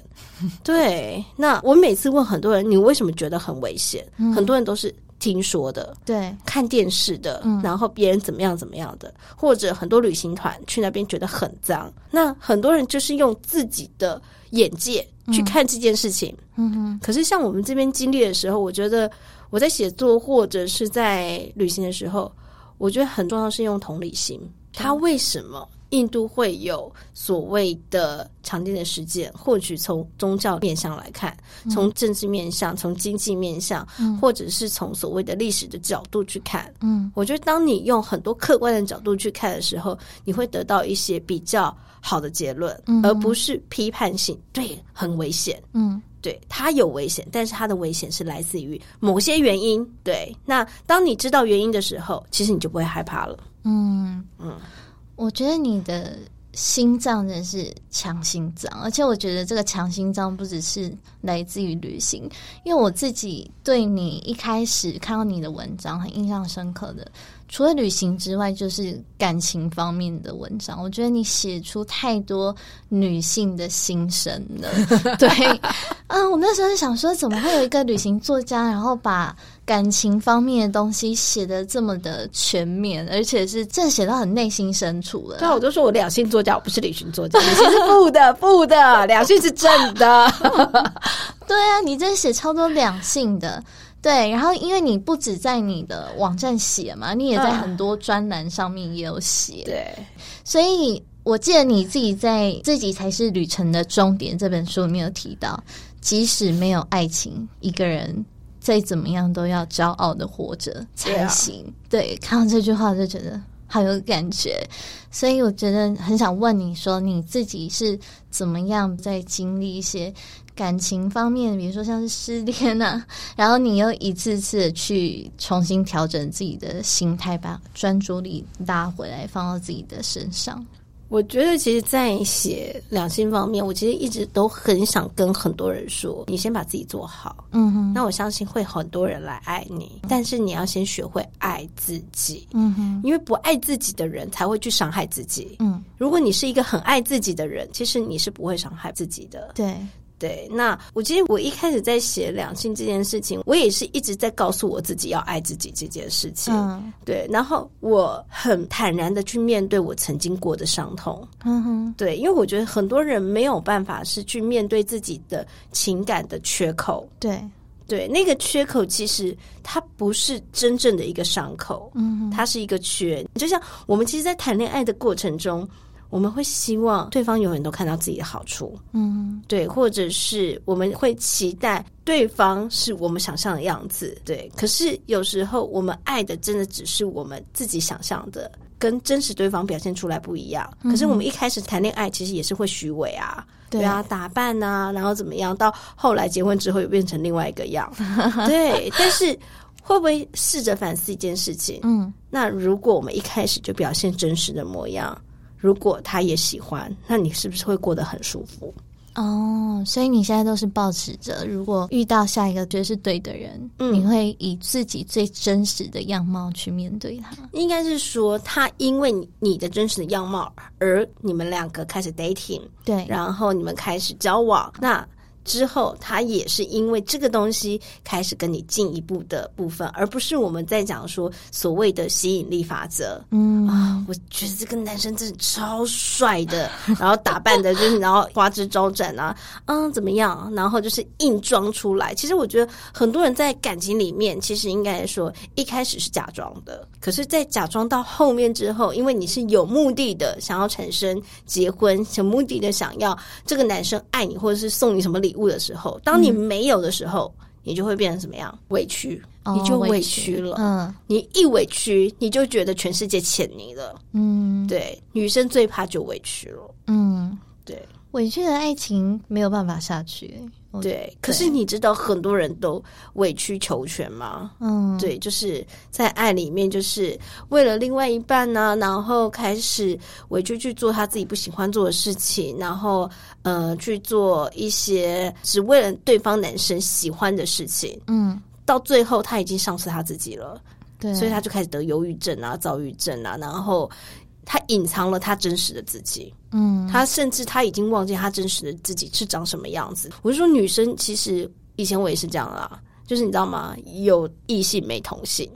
对，那我每次问很多人，你为什么觉得很危险？嗯很多人都是听说的、对，看电视的，嗯然后别人怎么样怎么样的，或者很多旅行团去那边觉得很脏。那很多人就是用自己的眼界去看这件事情。嗯哼，可是像我们这边经历的时候，我觉得我在写作或者是在旅行的时候，我觉得很重要是用同理心。他为什么印度会有所谓的常见的实践？或许从宗教面向来看，从政治面向，从经济面向，嗯或者是从所谓的历史的角度去看。嗯我觉得，当你用很多客观的角度去看的时候，你会得到一些比较好的结论，嗯而不是批判性。对，很危险。嗯对，它有危险，但是它的危险是来自于某些原因。对，那当你知道原因的时候，其实你就不会害怕了。嗯嗯，我觉得你的心脏真是强心脏，而且我觉得这个强心脏不只是来自于旅行，因为我自己对你一开始看到你的文章很印象深刻的，除了旅行之外，就是感情方面的文章。我觉得你写出太多女性的心声了。(laughs) 对，啊，我那时候想说，怎么会有一个旅行作家，然后把感情方面的东西写的这么的全面，而且是正写到很内心深处了。对啊，我都说我两性作家，我不是旅行作家，两性是负的，(laughs) 负的，两性是正的。(laughs) 对啊，你真写超多两性的。对，然后因为你不止在你的网站写嘛，你也在很多专栏上面也有写。对，所以我记得你自己在《自己才是旅程的终点》这本书里面有提到，即使没有爱情，一个人再怎么样都要骄傲的活着才行。对，看到这句话就觉得好有感觉，所以我觉得很想问你说，你自己是怎么样在经历一些。感情方面，比如说像是失恋啊，(laughs) 然后你又一次次的去重新调整自己的心态，把专注力拉回来，放到自己的身上。我觉得，其实，在写两性方面，我其实一直都很想跟很多人说：，你先把自己做好，嗯哼，那我相信会很多人来爱你。但是你要先学会爱自己，嗯哼，因为不爱自己的人才会去伤害自己。嗯，如果你是一个很爱自己的人，其实你是不会伤害自己的。对。对，那我其实我一开始在写两性这件事情，我也是一直在告诉我自己要爱自己这件事情。嗯，对，然后我很坦然的去面对我曾经过的伤痛。嗯哼，对，因为我觉得很多人没有办法是去面对自己的情感的缺口。对，对，那个缺口其实它不是真正的一个伤口，嗯，它是一个缺。就像我们其实，在谈恋爱的过程中。我们会希望对方永远都看到自己的好处，嗯，对，或者是我们会期待对方是我们想象的样子，对。可是有时候我们爱的真的只是我们自己想象的，跟真实对方表现出来不一样。可是我们一开始谈恋爱，其实也是会虚伪啊，对啊，打扮啊，然后怎么样，到后来结婚之后又变成另外一个样，(laughs) 对。但是会不会试着反思一件事情？嗯，那如果我们一开始就表现真实的模样？如果他也喜欢，那你是不是会过得很舒服？哦，所以你现在都是保持着，如果遇到下一个觉得是对的人，你会以自己最真实的样貌去面对他。应该是说，他因为你的真实的样貌，而你们两个开始 dating，对，然后你们开始交往，那。之后，他也是因为这个东西开始跟你进一步的部分，而不是我们在讲说所谓的吸引力法则。嗯啊，我觉得这个男生真的超帅的，(laughs) 然后打扮的就是然后花枝招展啊，嗯，怎么样？然后就是硬装出来。其实我觉得很多人在感情里面，其实应该说一开始是假装的，可是，在假装到后面之后，因为你是有目的的想要产生结婚，有目的的想要这个男生爱你，或者是送你什么礼。物的时候，当你没有的时候，你就会变成什么样？委屈，你就委屈了。嗯，你一委屈，你就觉得全世界欠你了。嗯，对，女生最怕就委屈了。嗯，对，委屈的爱情没有办法下去。对，可是你知道很多人都委曲求全吗？嗯，对，就是在爱里面，就是为了另外一半呢，然后开始委屈去做他自己不喜欢做的事情，然后呃去做一些只为了对方男生喜欢的事情。嗯，到最后他已经丧失他自己了，对，所以他就开始得忧郁症啊、躁郁症啊，然后。他隐藏了他真实的自己，嗯，他甚至他已经忘记他真实的自己是长什么样子。我就说，女生其实以前我也是这样啊，就是你知道吗？有异性没同性，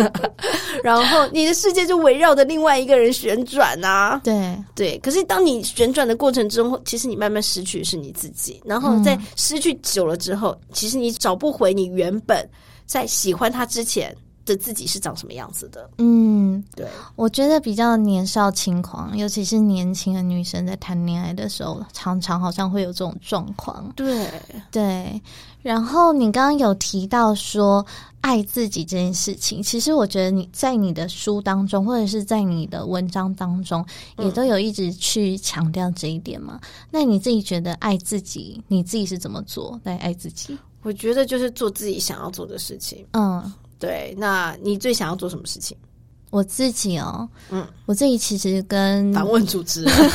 (laughs) 然后你的世界就围绕着另外一个人旋转啊。对对，可是当你旋转的过程中，其实你慢慢失去是你自己，然后在失去久了之后，其实你找不回你原本在喜欢他之前。的自己是长什么样子的？嗯，对，我觉得比较年少轻狂，尤其是年轻的女生在谈恋爱的时候，常常好像会有这种状况。对对，然后你刚刚有提到说爱自己这件事情，其实我觉得你在你的书当中，或者是在你的文章当中，也都有一直去强调这一点嘛。那你自己觉得爱自己，你自己是怎么做来爱自己？我觉得就是做自己想要做的事情。嗯。对，那你最想要做什么事情？我自己哦，嗯，我自己其实跟反问主持人，(laughs)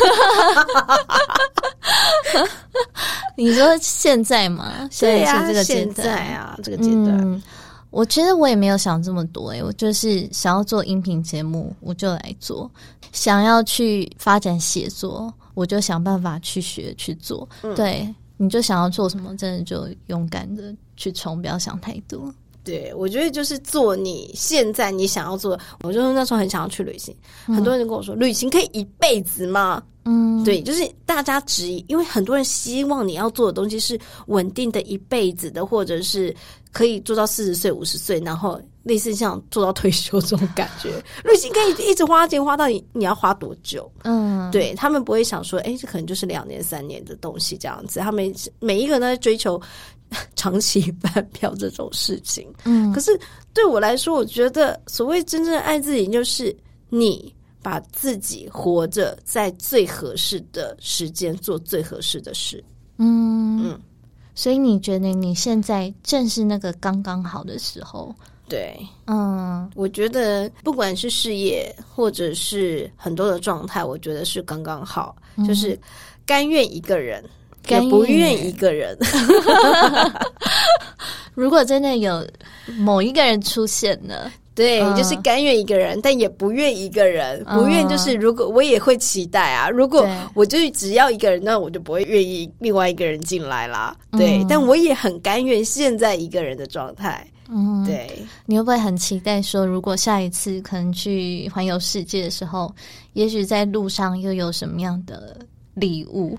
你说现在吗？对呀，现在啊，这个阶段，我觉得我也没有想这么多诶、我就是想要做音频节目，我就来做；想要去发展写作，我就想办法去学去做。嗯对，你就想要做什么，真的就勇敢的去冲，不要想太多。对，我觉得就是做你现在你想要做的。我就是那时候很想要去旅行，很多人跟我说，旅行可以一辈子吗？嗯，对，就是大家质疑，因为很多人希望你要做的东西是稳定的一辈子的，或者是可以做到四十岁、五十岁，然后类似像做到退休这种感觉。旅行可以一直花钱，花到你你要花多久？嗯，对他们不会想说，哎，这可能就是两年、三年的东西这样子。他们每一个人都在追求 (laughs) 长期饭票这种事情。嗯，可是对我来说，我觉得所谓真正爱自己，就是你把自己活着在最合适的时间做最合适的事。嗯。嗯。所以你觉得你现在正是那个刚刚好的时候？对，嗯。我觉得不管是事业或者是很多的状态，我觉得是刚刚好，就是甘愿一个人，甘也不愿愿一个人。(laughs) 如果真的有某一个人出现了，对，嗯就是甘愿一个人，但也不愿一个人。嗯不愿就是如果我也会期待啊，如果我就只要一个人，那我就不会愿意另外一个人进来啦。对，嗯。但我也很甘愿现在一个人的状态。嗯，，对，你会不会很期待说，如果下一次可能去环游世界的时候，也许在路上又有什么样的礼物？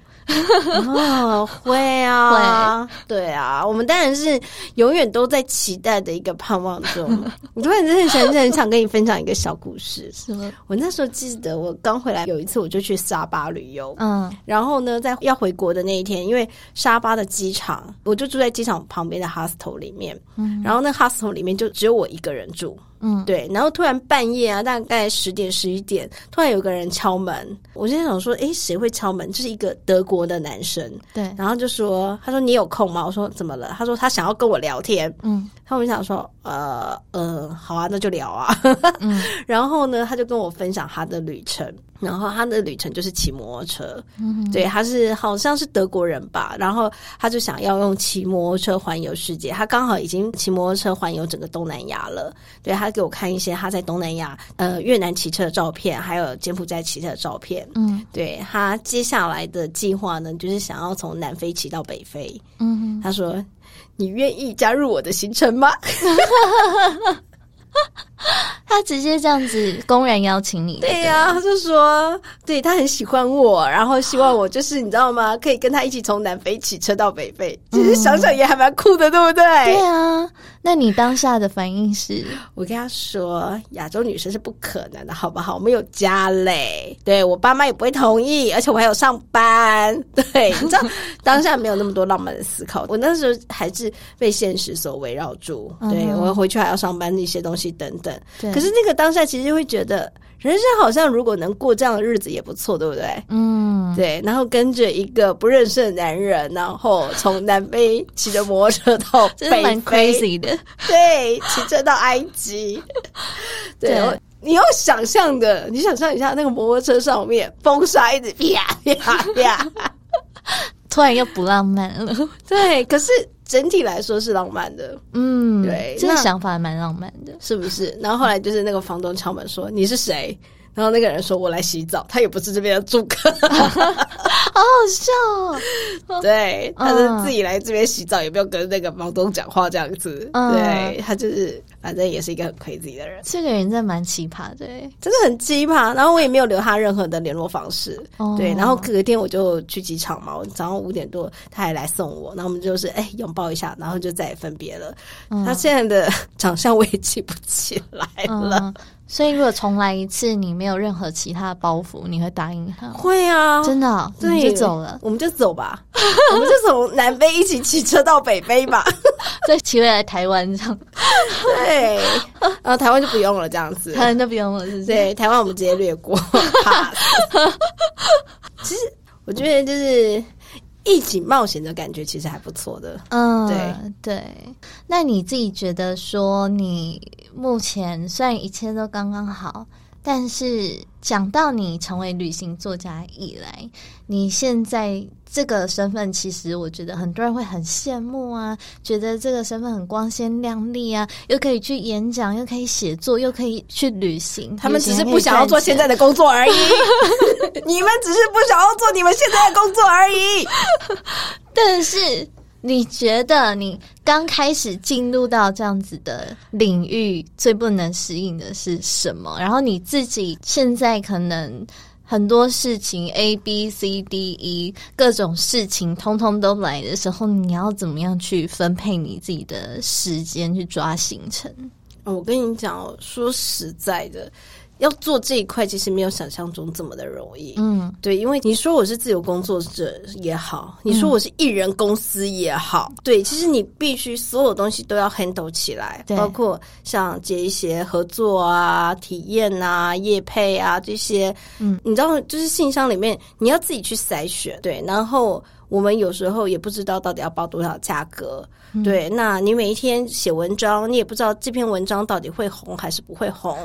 哦，会啊，(laughs) 对啊，我们当然是永远都在期待的一个盼望中。(laughs) 我突然真的很很想跟你分享一个小故事。什么？我那时候记得，我刚回来有一次，我就去沙巴旅游。嗯然后呢，在要回国的那一天，因为沙巴的机场，我就住在机场旁边的 hostel 里面。嗯然后那 hostel 里面就只有我一个人住。嗯，对，然后突然半夜啊，大概十点十一点，突然有个人敲门，我就在想说，诶，谁会敲门？就是一个德国的男生，对，然后就说，他说你有空吗？我说怎么了？他说他想要跟我聊天。嗯他们想说，呃呃，好啊，那就聊啊。嗯 (laughs) 然后呢，他就跟我分享他的旅程，然后他的旅程就是骑摩托车。嗯，对，他是好像是德国人吧，然后他就想要用骑摩托车环游世界，他刚好已经骑摩托车环游整个东南亚了。对他给我看一些他在东南亚呃越南骑车的照片，还有柬埔寨骑车的照片。嗯对他接下来的计划呢，就是想要从南非骑到北非。嗯，他说：“你愿意加入我的行程吗？” (laughs) 他直接这样子公然邀请你，对呀、他就说，对他很喜欢我，然后希望我就是你知道吗？可以跟他一起从南非骑车到北非。其实想想也还蛮酷的，对不对？对啊，那你当下的反应是？我跟他说，亚洲女生是不可能的，好不好？我们有家嘞，对我爸妈也不会同意，而且我还有上班。(laughs) 对，你知道当下没有那么多浪漫的思考，我那时候还是被现实所围绕住。对我回去还要上班，那些东西等等。对，可是那个当下其实会觉得，人生好像如果能过这样的日子也不错，对不对？嗯，对，然后跟着一个不认识的男人，然后从南非骑着摩托车到北 (laughs) 真的蛮非，crazy 的，对，骑车到埃及，(laughs) 对。对你要想象的，你想象一下，那个摩托车上面风沙一直啪啪啪，(laughs) 突然又不浪漫了。对。可是整体来说是浪漫的，嗯，这个对那想法蛮浪漫的。是不是？然后后来就是那个房东敲门说：“你是谁？”然后那个人说：“我来洗澡。”他也不是这边的住客，(laughs) 好好笑哦。(laughs) 对，他嗯是自己来这边洗澡，也没有跟那个房东讲话这样子。嗯对他就是，反正也是一个很 crazy 的人，这个人真的蛮奇葩的欸，真的很奇葩。然后我也没有留他任何的联络方式。哦对，然后隔天我就去机场嘛，我早上五点多他还来送我，然后我们就是哎拥抱一下，然后就再也分别了。嗯他现在的 (laughs) 长相我也记不起来了。嗯，所以如果重来一次，你没有任何其他包袱，你会答应他吗？会啊，真的哦，对你就走了，我们就走吧，(laughs) 我们就从南非一起骑车到北非吧。(laughs) 再骑回来台湾这样，对，然后台湾就不用了，这样子。台湾就不用了，是不是？对，台湾我们直接略过。(laughs) 其实我觉得就是一起冒险的感觉，其实还不错的。嗯，对对。那你自己觉得说，你目前虽然一切都刚刚好，但是讲到你成为旅行作家以来，你现在这个身份，其实我觉得很多人会很羡慕啊，觉得这个身份很光鲜亮丽啊，又可以去演讲，又可以写作，又可以去旅行。他们只是不想要做现在的工作而已。(laughs) (laughs) 你们只是不想要做你们现在的工作而已。(laughs) 但是。你觉得你刚开始进入到这样子的领域，最不能适应的是什么？然后你自己现在可能很多事情 A B C D E 各种事情通通都来的时候，你要怎么样去分配你自己的时间去抓行程？我跟你讲，说实在的。要做这一块，其实没有想象中这么的容易。嗯，对，因为你说我是自由工作者也好，你说我是艺人公司也好，对，其实你必须所有东西都要 handle 起来，包括像接一些合作啊、体验啊、业配啊这些。嗯，你知道，就是信箱里面你要自己去筛选，对，然后我们有时候也不知道到底要报多少价格，对，那你每一天写文章，你也不知道这篇文章到底会红还是不会红。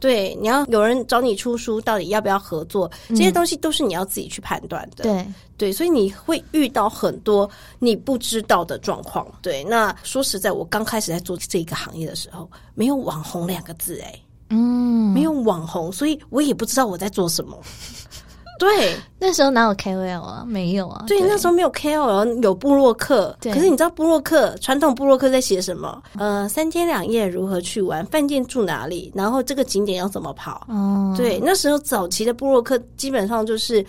对，你要有人找你出书，到底要不要合作？这些东西都是你要自己去判断的。对对，所以你会遇到很多你不知道的状况。对，那说实在，我刚开始在做这个行业的时候，没有网红两个字，哎，嗯，没有网红，所以我也不知道我在做什么。对，那时候哪有 KOL 啊？没有啊。对，那时候没有 KOL，有布洛克。可是你知道布洛克传统布洛克在写什么？呃，三天两夜如何去玩？饭店住哪里？然后这个景点要怎么跑？哦，对，那时候早期的布洛克基本上就是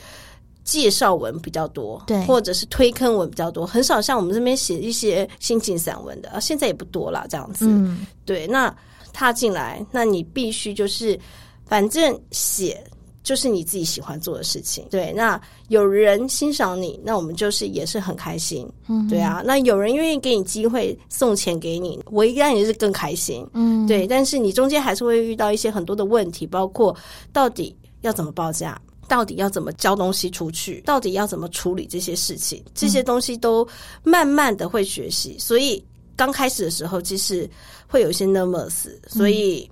介绍文比较多，对，或者是推坑文比较多，很少像我们这边写一些心情散文的。现在也不多了，这样子。嗯，对。那踏进来，那你必须就是反正写。就是你自己喜欢做的事情，对。那有人欣赏你，那我们就是也是很开心，嗯，对啊。那有人愿意给你机会送钱给你，我应该也是更开心，嗯，对。但是你中间还是会遇到一些很多的问题，包括到底要怎么报价，到底要怎么交东西出去，到底要怎么处理这些事情，这些东西都慢慢的会学习。所以刚开始的时候，其实会有一些 nervous，所以。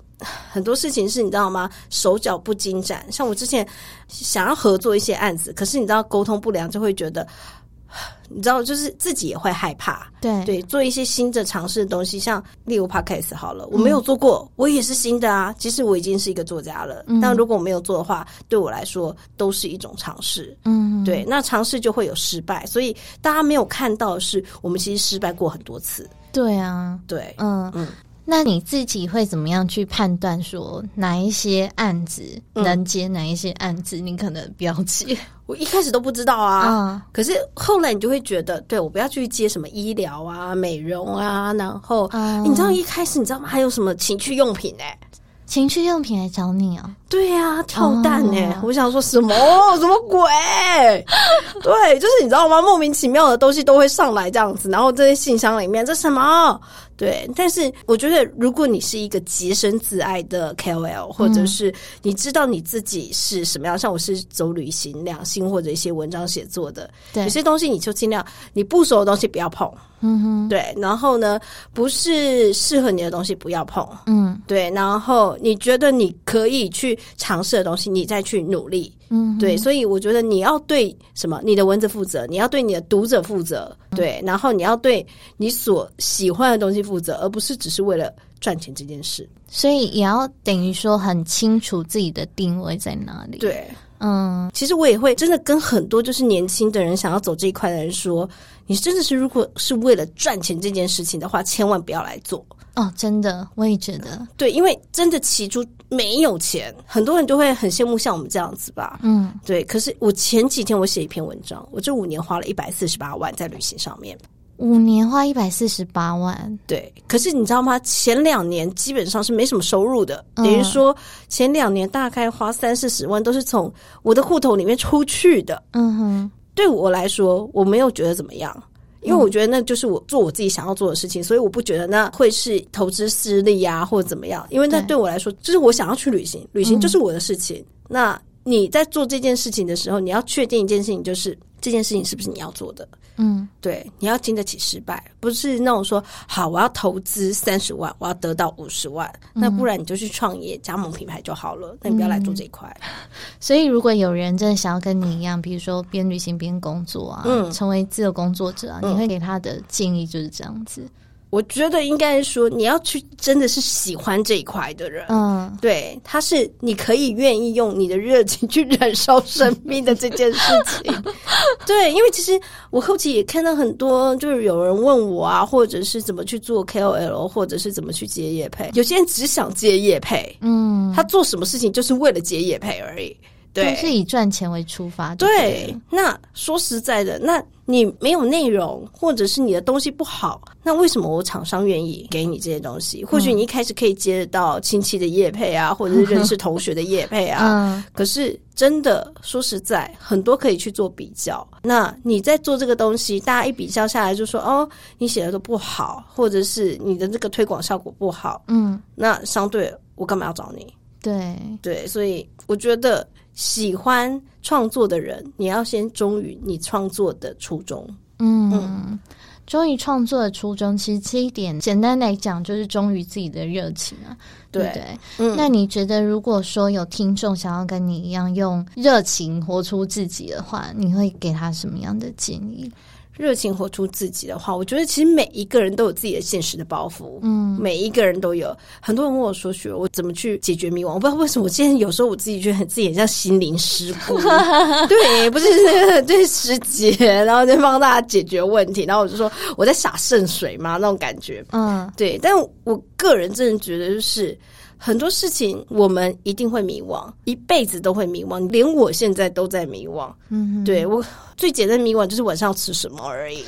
很多事情是你知道吗？手脚不精湛。像我之前想要合作一些案子，可是你知道沟通不良，就会觉得，(sighs) 你知道，就是自己也会害怕。对对，做一些新的尝试的东西，像例如 podcast 好了，我没有做过，我也是新的啊。其实我已经是一个作家了，但如果我没有做的话，对我来说都是一种尝试。嗯，对，那尝试就会有失败，所以大家没有看到的是，我们其实失败过很多次。对啊，对，嗯嗯。那你自己会怎么样去判断说哪一些案子能接，哪一些案子你可能不要接？我一开始都不知道啊，可是后来你就会觉得，对我不要去接什么医疗啊、美容啊，然后你知道一开始你知道吗？还有什么情趣用品哎？情趣用品来找你啊？对呀，跳蛋哎！我想说什么？(laughs) 什么鬼？对，就是你知道吗？莫名其妙的东西都会上来这样子，然后这些信箱里面这什么？对，但是我觉得，如果你是一个洁身自爱的 KOL，或者是你知道你自己是什么样，像我是走旅行、两性或者一些文章写作的，有些东西你就尽量你不熟的东西不要碰，嗯哼，对，然后呢，不是适合你的东西不要碰，嗯，对，然后你觉得你可以去尝试的东西，你再去努力。嗯，对，所以我觉得你要对什么你的文字负责，你要对你的读者负责，对，然后你要对你所喜欢的东西负责，而不是只是为了赚钱这件事。所以也要等于说很清楚自己的定位在哪里。对，嗯，其实我也会真的跟很多就是年轻的人想要走这一块的人说，你真的是如果是为了赚钱这件事情的话，千万不要来做。哦，真的，我也觉得，对，因为真的起初没有钱，很多人都会很羡慕像我们这样子吧。嗯，对。可是我前几天我写一篇文章，我这五年花了一百四十八万在旅行上面。五年花一百四十八万，对。可是你知道吗？前两年基本上是没什么收入的，等于说前两年大概花三四十万都是从我的户头里面出去的。嗯哼，对我来说，我没有觉得怎么样。因为我觉得那就是我做我自己想要做的事情，所以我不觉得那会是投资失利啊，或者怎么样。因为那对我来说，就是我想要去旅行，旅行就是我的事情。那你在做这件事情的时候，你要确定一件事情，就是这这件事情是不是你要做的？嗯对，你要经得起失败，不是那种说好我要投资三十万，我要得到五十万，那不然你就去创业加盟品牌就好了。那你不要来做这一块。(laughs) 所以，如果有人真的想要跟你一样，比如说边旅行边工作啊，嗯成为自由工作者啊，嗯你会给他的建议就是这样子。我觉得应该说，你要去真的是喜欢这一块的人。嗯对，他是你可以愿意用你的热情去燃烧生命的这件事情。(laughs) 对，因为其实我后期也看到很多，就是有人问我啊，或者是怎么去做 KOL，或者是怎么去接业配。有些人只想接业配，嗯，他做什么事情就是为了接业配而已。是以赚钱为出发就对，那说实在的，那你没有内容，或者是你的东西不好，那为什么我厂商愿意给你这些东西？或许你一开始可以接到亲戚的业配啊，或者是认识同学的业配啊。(laughs) 嗯可是真的说实在，很多可以去做比较。那你在做这个东西，大家一比较下来就说哦，你写的都不好，或者是你的这个推广效果不好，嗯，那相对我干嘛要找你？对，对，所以我觉得喜欢创作的人，你要先忠于你创作的初衷。嗯。忠于创作的初衷，其实这一点简单来讲，就是忠于自己的热情啊，对不对？嗯，那你觉得，如果说有听众想要跟你一样用热情活出自己的话，你会给他什么样的建议？热情活出自己的话，我觉得其实每一个人都有自己的现实的包袱。嗯每一个人都有，很多人问我说：“学我怎么去解决迷惘？”我不知道为什么，我现在有时候我自己觉得很自己很像心灵师傅，(laughs) 对，不是对师姐，然后在帮大家解决问题，然后我就说我在洒圣水嘛，那种感觉。嗯对，但我个人真的觉得，就是很多事情我们一定会迷惘，一辈子都会迷惘，连我现在都在迷惘。嗯，对我最简单的迷惘就是晚上要吃什么而已，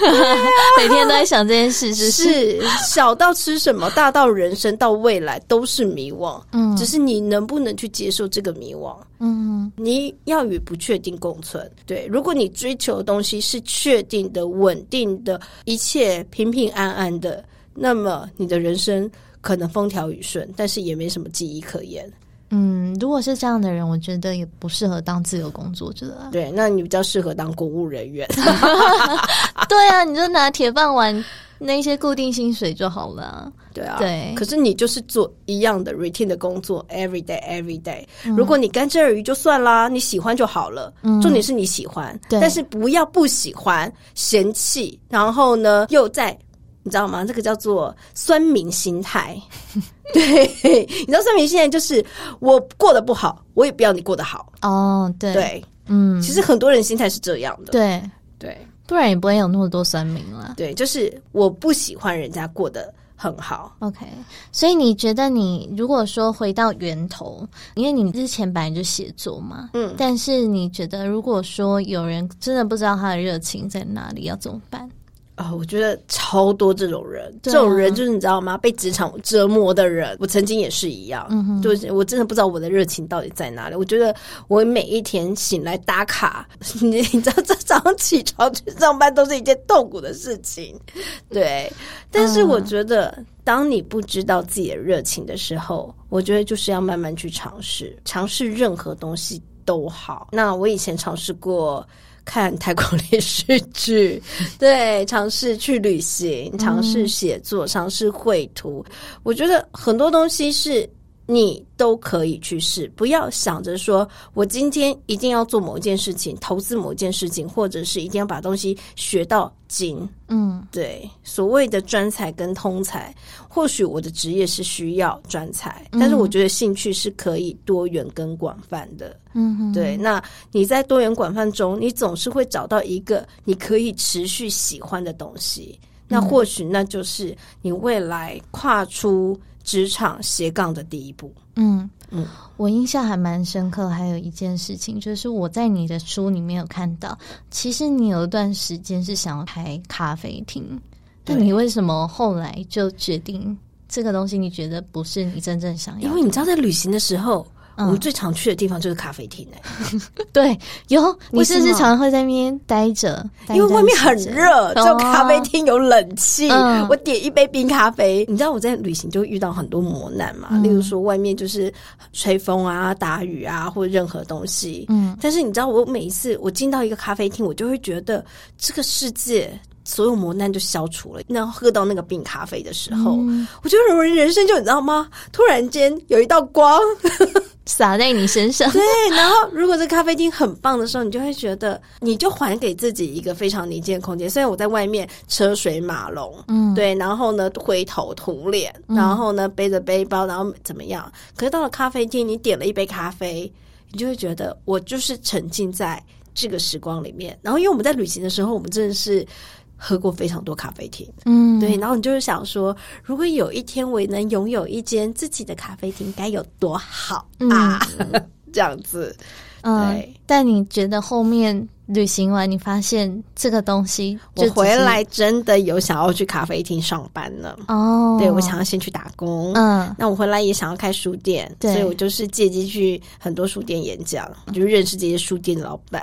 (laughs) 每天都在想这件事，是是？是小到吃什么，大到人生到未来都是迷惘，嗯只是你能不能去接受这个迷惘。嗯你要与不确定共存。对，如果你追求的东西是确定的、稳定的，一切平平安安的，那么你的人生可能风调雨顺，但是也没什么记忆可言。嗯，如果是这样的人，我觉得也不适合当自由工作者啊。对，那你比较适合当公务人员。(laughs) 对啊，你就拿铁饭碗那些固定薪水就好了啊。对啊，对可是你就是做一样的 routine 的工作，every day every day、如果你甘之而鱼就算啦，你喜欢就好了。嗯重点是你喜欢，但是不要不喜欢、嫌弃，然后呢又在。你知道吗？这个叫做酸民心态。(laughs) 对，你知道酸民心态就是我过得不好，我也不要你过得好。哦，对，对，嗯，其实很多人心态是这样的。对，对不然也不会有那么多酸民了。对，就是我不喜欢人家过得很好。OK，所以你觉得你如果说回到源头，因为你之前本来就写作嘛，嗯但是你觉得如果说有人真的不知道他的热情在哪里，要怎么办？啊、我觉得超多这种人，啊这种人就是你知道吗？被职场折磨的人，我曾经也是一样。嗯就是我真的不知道我的热情到底在哪里。我觉得我每一天醒来打卡，(laughs) 你你知道，这早上起床去上班都是一件痛苦的事情。对，但是我觉得，当你不知道自己的热情的时候，我觉得就是要慢慢去尝试，尝试任何东西都好。那我以前尝试过。看泰国连续剧，(laughs) 对，尝试去旅行，尝试写作，尝试绘图。我觉得很多东西是你都可以去试，不要想着说我今天一定要做某一件事情，投资某一件事情，或者是一定要把东西学到精。嗯对，所谓的专才跟通才，或许我的职业是需要专才，嗯但是我觉得兴趣是可以多元跟广泛的。嗯，对，那你在多元广泛中，你总是会找到一个你可以持续喜欢的东西。那或许那就是你未来跨出职场斜杠的第一步。嗯嗯我印象还蛮深刻，还有一件事情，就是我在你的书里面有看到，其实你有一段时间是想要开咖啡厅，但你为什么后来就决定这个东西？你觉得不是你真正想要的？因为你知道，在旅行的时候，我们最常去的地方就是咖啡厅哎、(laughs) 对，有你是不是常常会在那边待着？待因为外面很热，只有咖啡哦厅有冷气。嗯。我点一杯冰咖啡，你知道我在旅行就会遇到很多磨难嘛，嗯。例如说外面就是吹风啊、打雨啊，或者任何东西。嗯。但是你知道，我每一次我进到一个咖啡厅，我就会觉得这个世界所有磨难就消除了。那喝到那个冰咖啡的时候，嗯我觉得人人生就你知道吗？突然间有一道光，洒在你身上，对，然后如果这咖啡厅很棒的时候，你就会觉得，你就还给自己一个非常宁静的空间。虽然我在外面车水马龙，嗯，对，然后呢灰头土脸，嗯然后呢背着背包，然后怎么样？可是到了咖啡厅，你点了一杯咖啡，你就会觉得我就是沉浸在这个时光里面。然后因为我们在旅行的时候，我们真的是。喝过非常多咖啡厅，嗯，对，然后你就是想说，如果有一天我也能拥有一间自己的咖啡厅，该有多好啊！(laughs) 这样子，嗯对，但你觉得后面旅行完，你发现这个东西我回来真的有想要去咖啡厅上班了。哦，对我想要先去打工，嗯那我回来也想要开书店，对所以我就是借机去很多书店演讲，就是认识这些书店的老板，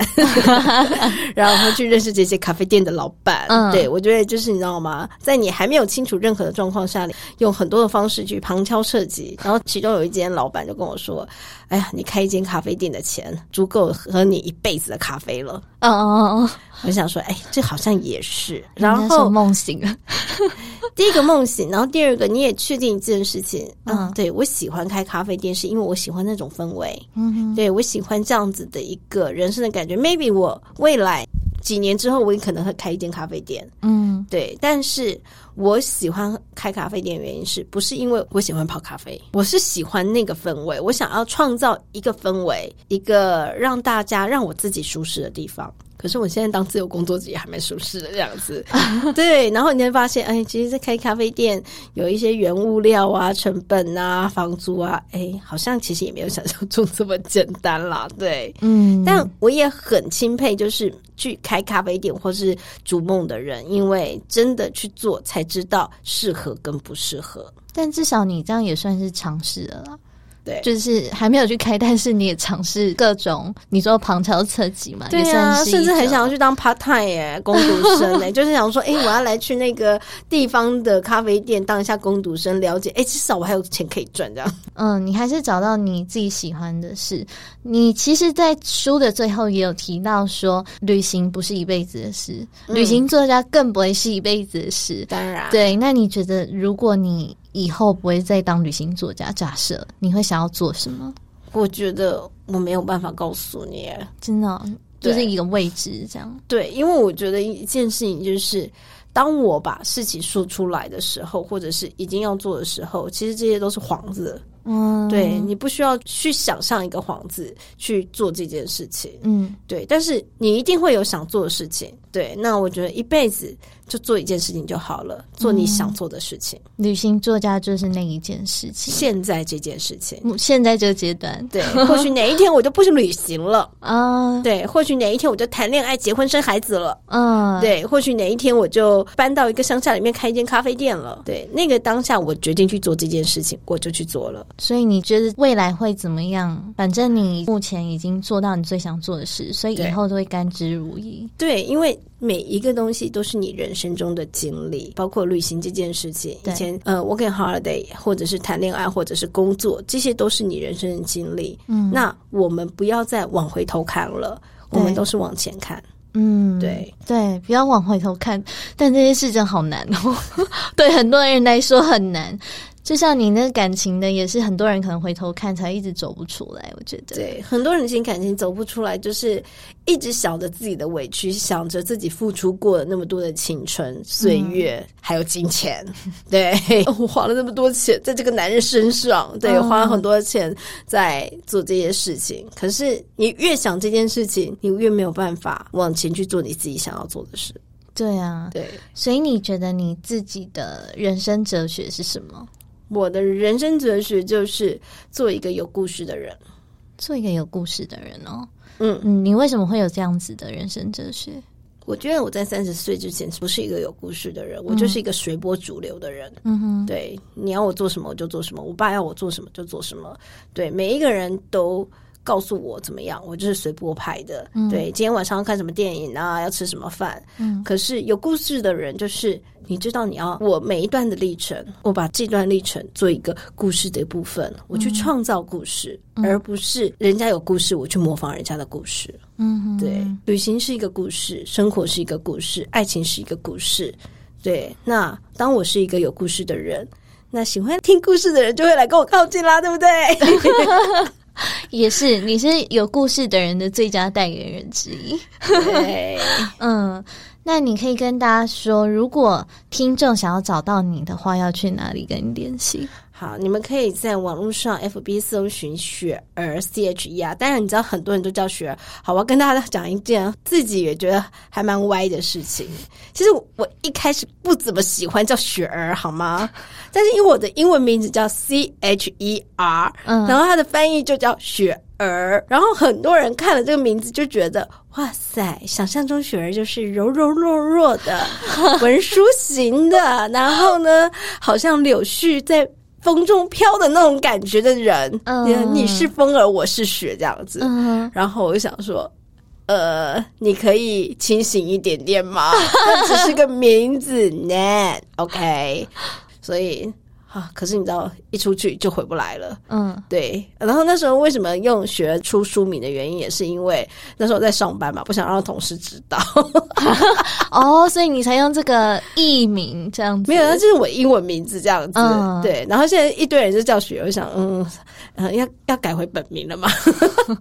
(laughs) 然后去认识这些咖啡店的老板。嗯对我觉得就是你知道吗？在你还没有清楚任何的状况下，用很多的方式去旁敲侧击。然后其中有一间老板就跟我说：“哎呀，你开一间咖啡店的钱足够喝你一辈子的咖啡了。嗯嗯嗯，”我想说：“哎，这好像也是。(laughs) ”然后梦醒了，(laughs) 第一个梦醒，然后第二个你也确定一件事情，嗯，嗯对我喜欢开咖啡店，是因为我喜欢那种氛围，嗯，对我喜欢这样子的一个人生的感觉。Maybe 我未来几年之后，我也可能会开一间咖啡店，嗯对，但是我喜欢开咖啡店的原因是不是因为我喜欢泡咖啡？我是喜欢那个氛围，我想要创造一个氛围，一个让大家让我自己舒适的地方。可是我现在当自由工作者也还蛮舒适的这样子，(laughs) 对。然后你会发现，哎，其实，在开咖啡店有一些原物料啊、成本啊、房租啊，哎，好像其实也没有想象中这么简单啦，对。嗯，但我也很钦佩，就是去开咖啡店或是逐梦的人，因为真的去做才知道适合跟不适合。但至少你这样也算是尝试了啦。对就是还没有去开，但是你也尝试各种，你说旁敲侧击嘛，也对啊，甚至很想要去当 part time 耶，(laughs) 工读生哎，就是想说，哎、我要来去那个地方的咖啡店当一下工读生，了解，哎、至少我还有钱可以赚，这样。嗯，你还是找到你自己喜欢的事。你其实，在书的最后也有提到说，旅行不是一辈子的事，嗯旅行作家更不会是一辈子的事。当然，对，那你觉得，如果你以后不会再当旅行作家，假设你会想要做什么？我觉得我没有办法告诉你，真的哦、就是一个未知这样。对，因为我觉得一件事情就是，当我把事情说出来的时候，或者是已经要做的时候，其实这些都是幌子。嗯，对你不需要去想象一个幌子去做这件事情。嗯对，但是你一定会有想做的事情。对，那我觉得一辈子就做一件事情就好了，做你想做的事情。旅行作家就是那一件事情。现在这件事情，嗯现在这个阶段对，或许哪一天我就不去旅行了。(laughs) 啊，对，或许哪一天我就谈恋爱、结婚、生孩子了。嗯，对，或许哪一天我就搬到一个乡下里面开一间咖啡店了。对，那个当下我决定去做这件事情，我就去做了。所以你觉得未来会怎么样？反正你目前已经做到你最想做的事，所以以后都会甘之如饴。对，因为每一个东西都是你人生中的经历，包括旅行这件事情。以前呃，working holiday，或者是谈恋爱，或者是工作，这些都是你人生的经历。嗯，那我们不要再往回头看了，我对们都是往前看。嗯，对对，不要往回头看。但这些事真好难哦，(laughs) 对很多人来说很难。就像你那个感情的，也是很多人可能回头看才一直走不出来。我觉得，对，很多人其实感情走不出来，就是一直想着自己的委屈，想着自己付出过了那么多的青春、岁月，还有金钱。(laughs) 对，我花了那么多钱在这个男人身上，对，嗯花了很多钱在做这些事情。可是你越想这件事情，你越没有办法往前去做你自己想要做的事。对啊。对，所以你觉得你自己的人生哲学是什么？我的人生哲学就是做一个有故事的人。做一个有故事的人哦。嗯，嗯，你为什么会有这样子的人生哲学？我觉得我在三十岁之前不是一个有故事的人，我就是一个随波逐流的人。嗯哼，对，你要我做什么我就做什么，我爸要我做什么就做什么。对，每一个人都告诉我怎么样，我就是随波拍的。对，今天晚上要看什么电影啊，要吃什么饭。嗯可是有故事的人，就是你知道你要我每一段的历程，我把这段历程做一个故事的一部分，我去创造故事，而不是人家有故事我去模仿人家的故事。嗯，对，旅行是一个故事，生活是一个故事，爱情是一个故事。对，那当我是一个有故事的人，那喜欢听故事的人就会来跟我靠近啦，对不对？(laughs) (laughs) 也是，你是有故事的人的最佳代言人之一。对，(laughs) 嗯，那你可以跟大家说，如果听众想要找到你的话，要去哪里跟你联系？好，你们可以在网络上 FB 搜寻雪儿 C H E R。当然，你知道很多人都叫雪儿。好，我要跟大家讲一件自己也觉得还蛮歪的事情。其实我一开始不怎么喜欢叫雪儿，好吗？(laughs) 但是因为我的英文名字叫 C H E R，嗯然后它的翻译就叫雪儿，然后很多人看了这个名字就觉得，哇塞，想象中雪儿就是柔柔弱弱的 (laughs) 文书型的，然后呢，好像柳絮在。风中飘的那种感觉的人，嗯你是风儿，我是雪，这样子。嗯然后我就想说，呃，你可以清醒一点点吗？(laughs) 那只是个名字呢，OK。所以啊，可是你知道，一出去就回不来了。嗯对，然后那时候为什么用学出书名的原因，也是因为那时候在上班嘛，不想让同事知道。(laughs) 哦，所以你才用这个艺名这样子？没有，那就是我英文名字这样子。嗯对，然后现在一堆人就叫雪，我想，嗯，呃，要要改回本名了嘛？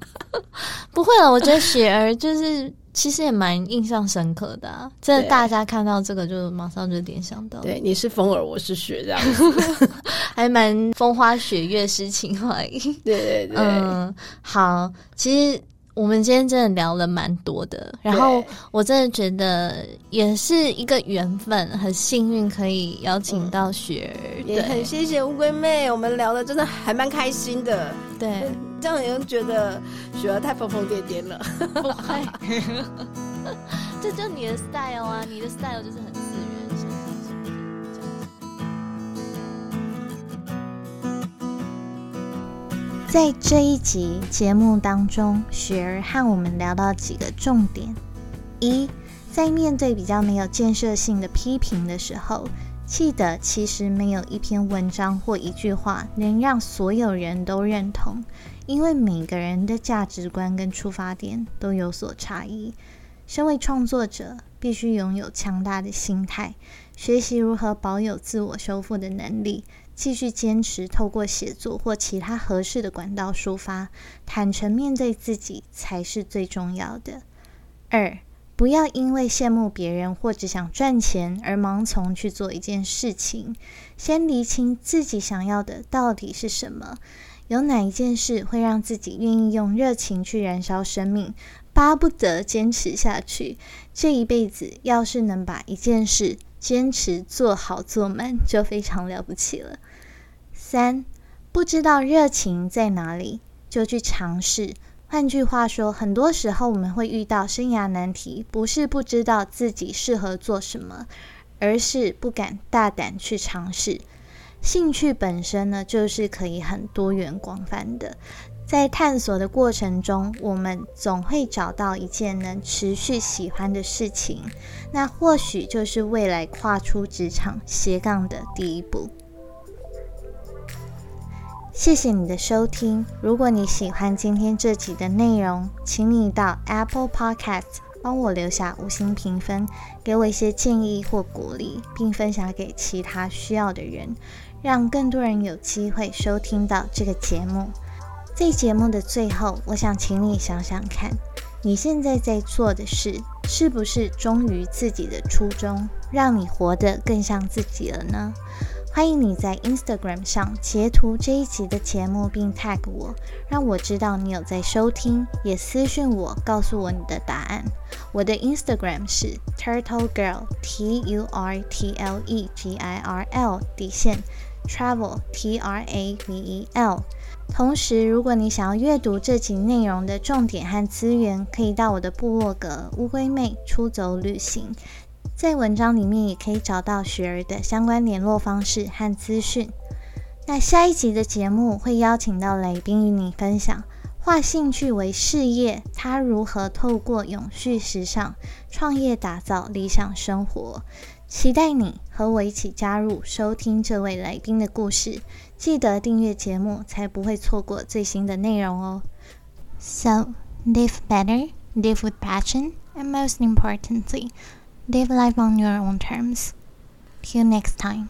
(laughs) 不会了，我觉得雪儿就是其实也蛮印象深刻的、啊，真的大家看到这个就马上就联想到，对，你是风儿，我是雪，这样子。(laughs) 还蛮风花雪月诗情画意。对对对，嗯，好，其实我们今天真的聊了蛮多的，然后我真的觉得也是一个缘分，很幸运可以邀请到雪儿，也很谢谢乌龟妹，我们聊的真的还蛮开心的。对，(laughs) 这样人觉得雪儿太疯疯癫癫了。不会，这就你的 style 啊，你的 style 就是很自然，在这一集节目当中，雪儿和我们聊到几个重点：一，在面对比较没有建设性的批评的时候，记得其实没有一篇文章或一句话能让所有人都认同，因为每个人的价值观跟出发点都有所差异。身为创作者，必须拥有强大的心态，学习如何保有自我修复的能力，继续坚持透过写作或其他合适的管道抒发，坦诚面对自己才是最重要的。二，不要因为羡慕别人或只想赚钱而盲从去做一件事情，先厘清自己想要的到底是什么。有哪一件事会让自己愿意用热情去燃烧生命，巴不得坚持下去？这一辈子要是能把一件事坚持做好做满，就非常了不起了。三，不知道热情在哪里，就去尝试。换句话说，很多时候我们会遇到生涯难题，不是不知道自己适合做什么，而是不敢大胆去尝试。兴趣本身呢，就是可以很多元广泛的。在探索的过程中，我们总会找到一件能持续喜欢的事情，那或许就是未来跨出职场斜杠的第一步。谢谢你的收听。如果你喜欢今天这集的内容，请你到 Apple Podcast 帮我留下五星评分，给我一些建议或鼓励，并分享给其他需要的人，让更多人有机会收听到这个节目。在节目的最后，我想请你想想看，你现在在做的事是不是忠于自己的初衷，让你活得更像自己了呢？欢迎你在 Instagram 上截图这一集的节目，并 tag 我，让我知道你有在收听，也私讯我告诉我你的答案。我的 Instagram 是 Turtle Girl T U R T L E G I R L 底线 travel T R A V E L。同时，如果你想要阅读这集内容的重点和资源，可以到我的部落格“乌龟妹出走旅行”。在文章里面也可以找到雪儿的相关联络方式和资讯。那下一集的节目会邀请到来宾与你分享。化兴趣为事业，他如何透过永续时尚创业打造理想生活？期待你和我一起加入收听这位来宾的故事。记得订阅节目，才不会错过最新的内容哦。So live better, live with passion, and most importantly, live life on your own terms. Till next time.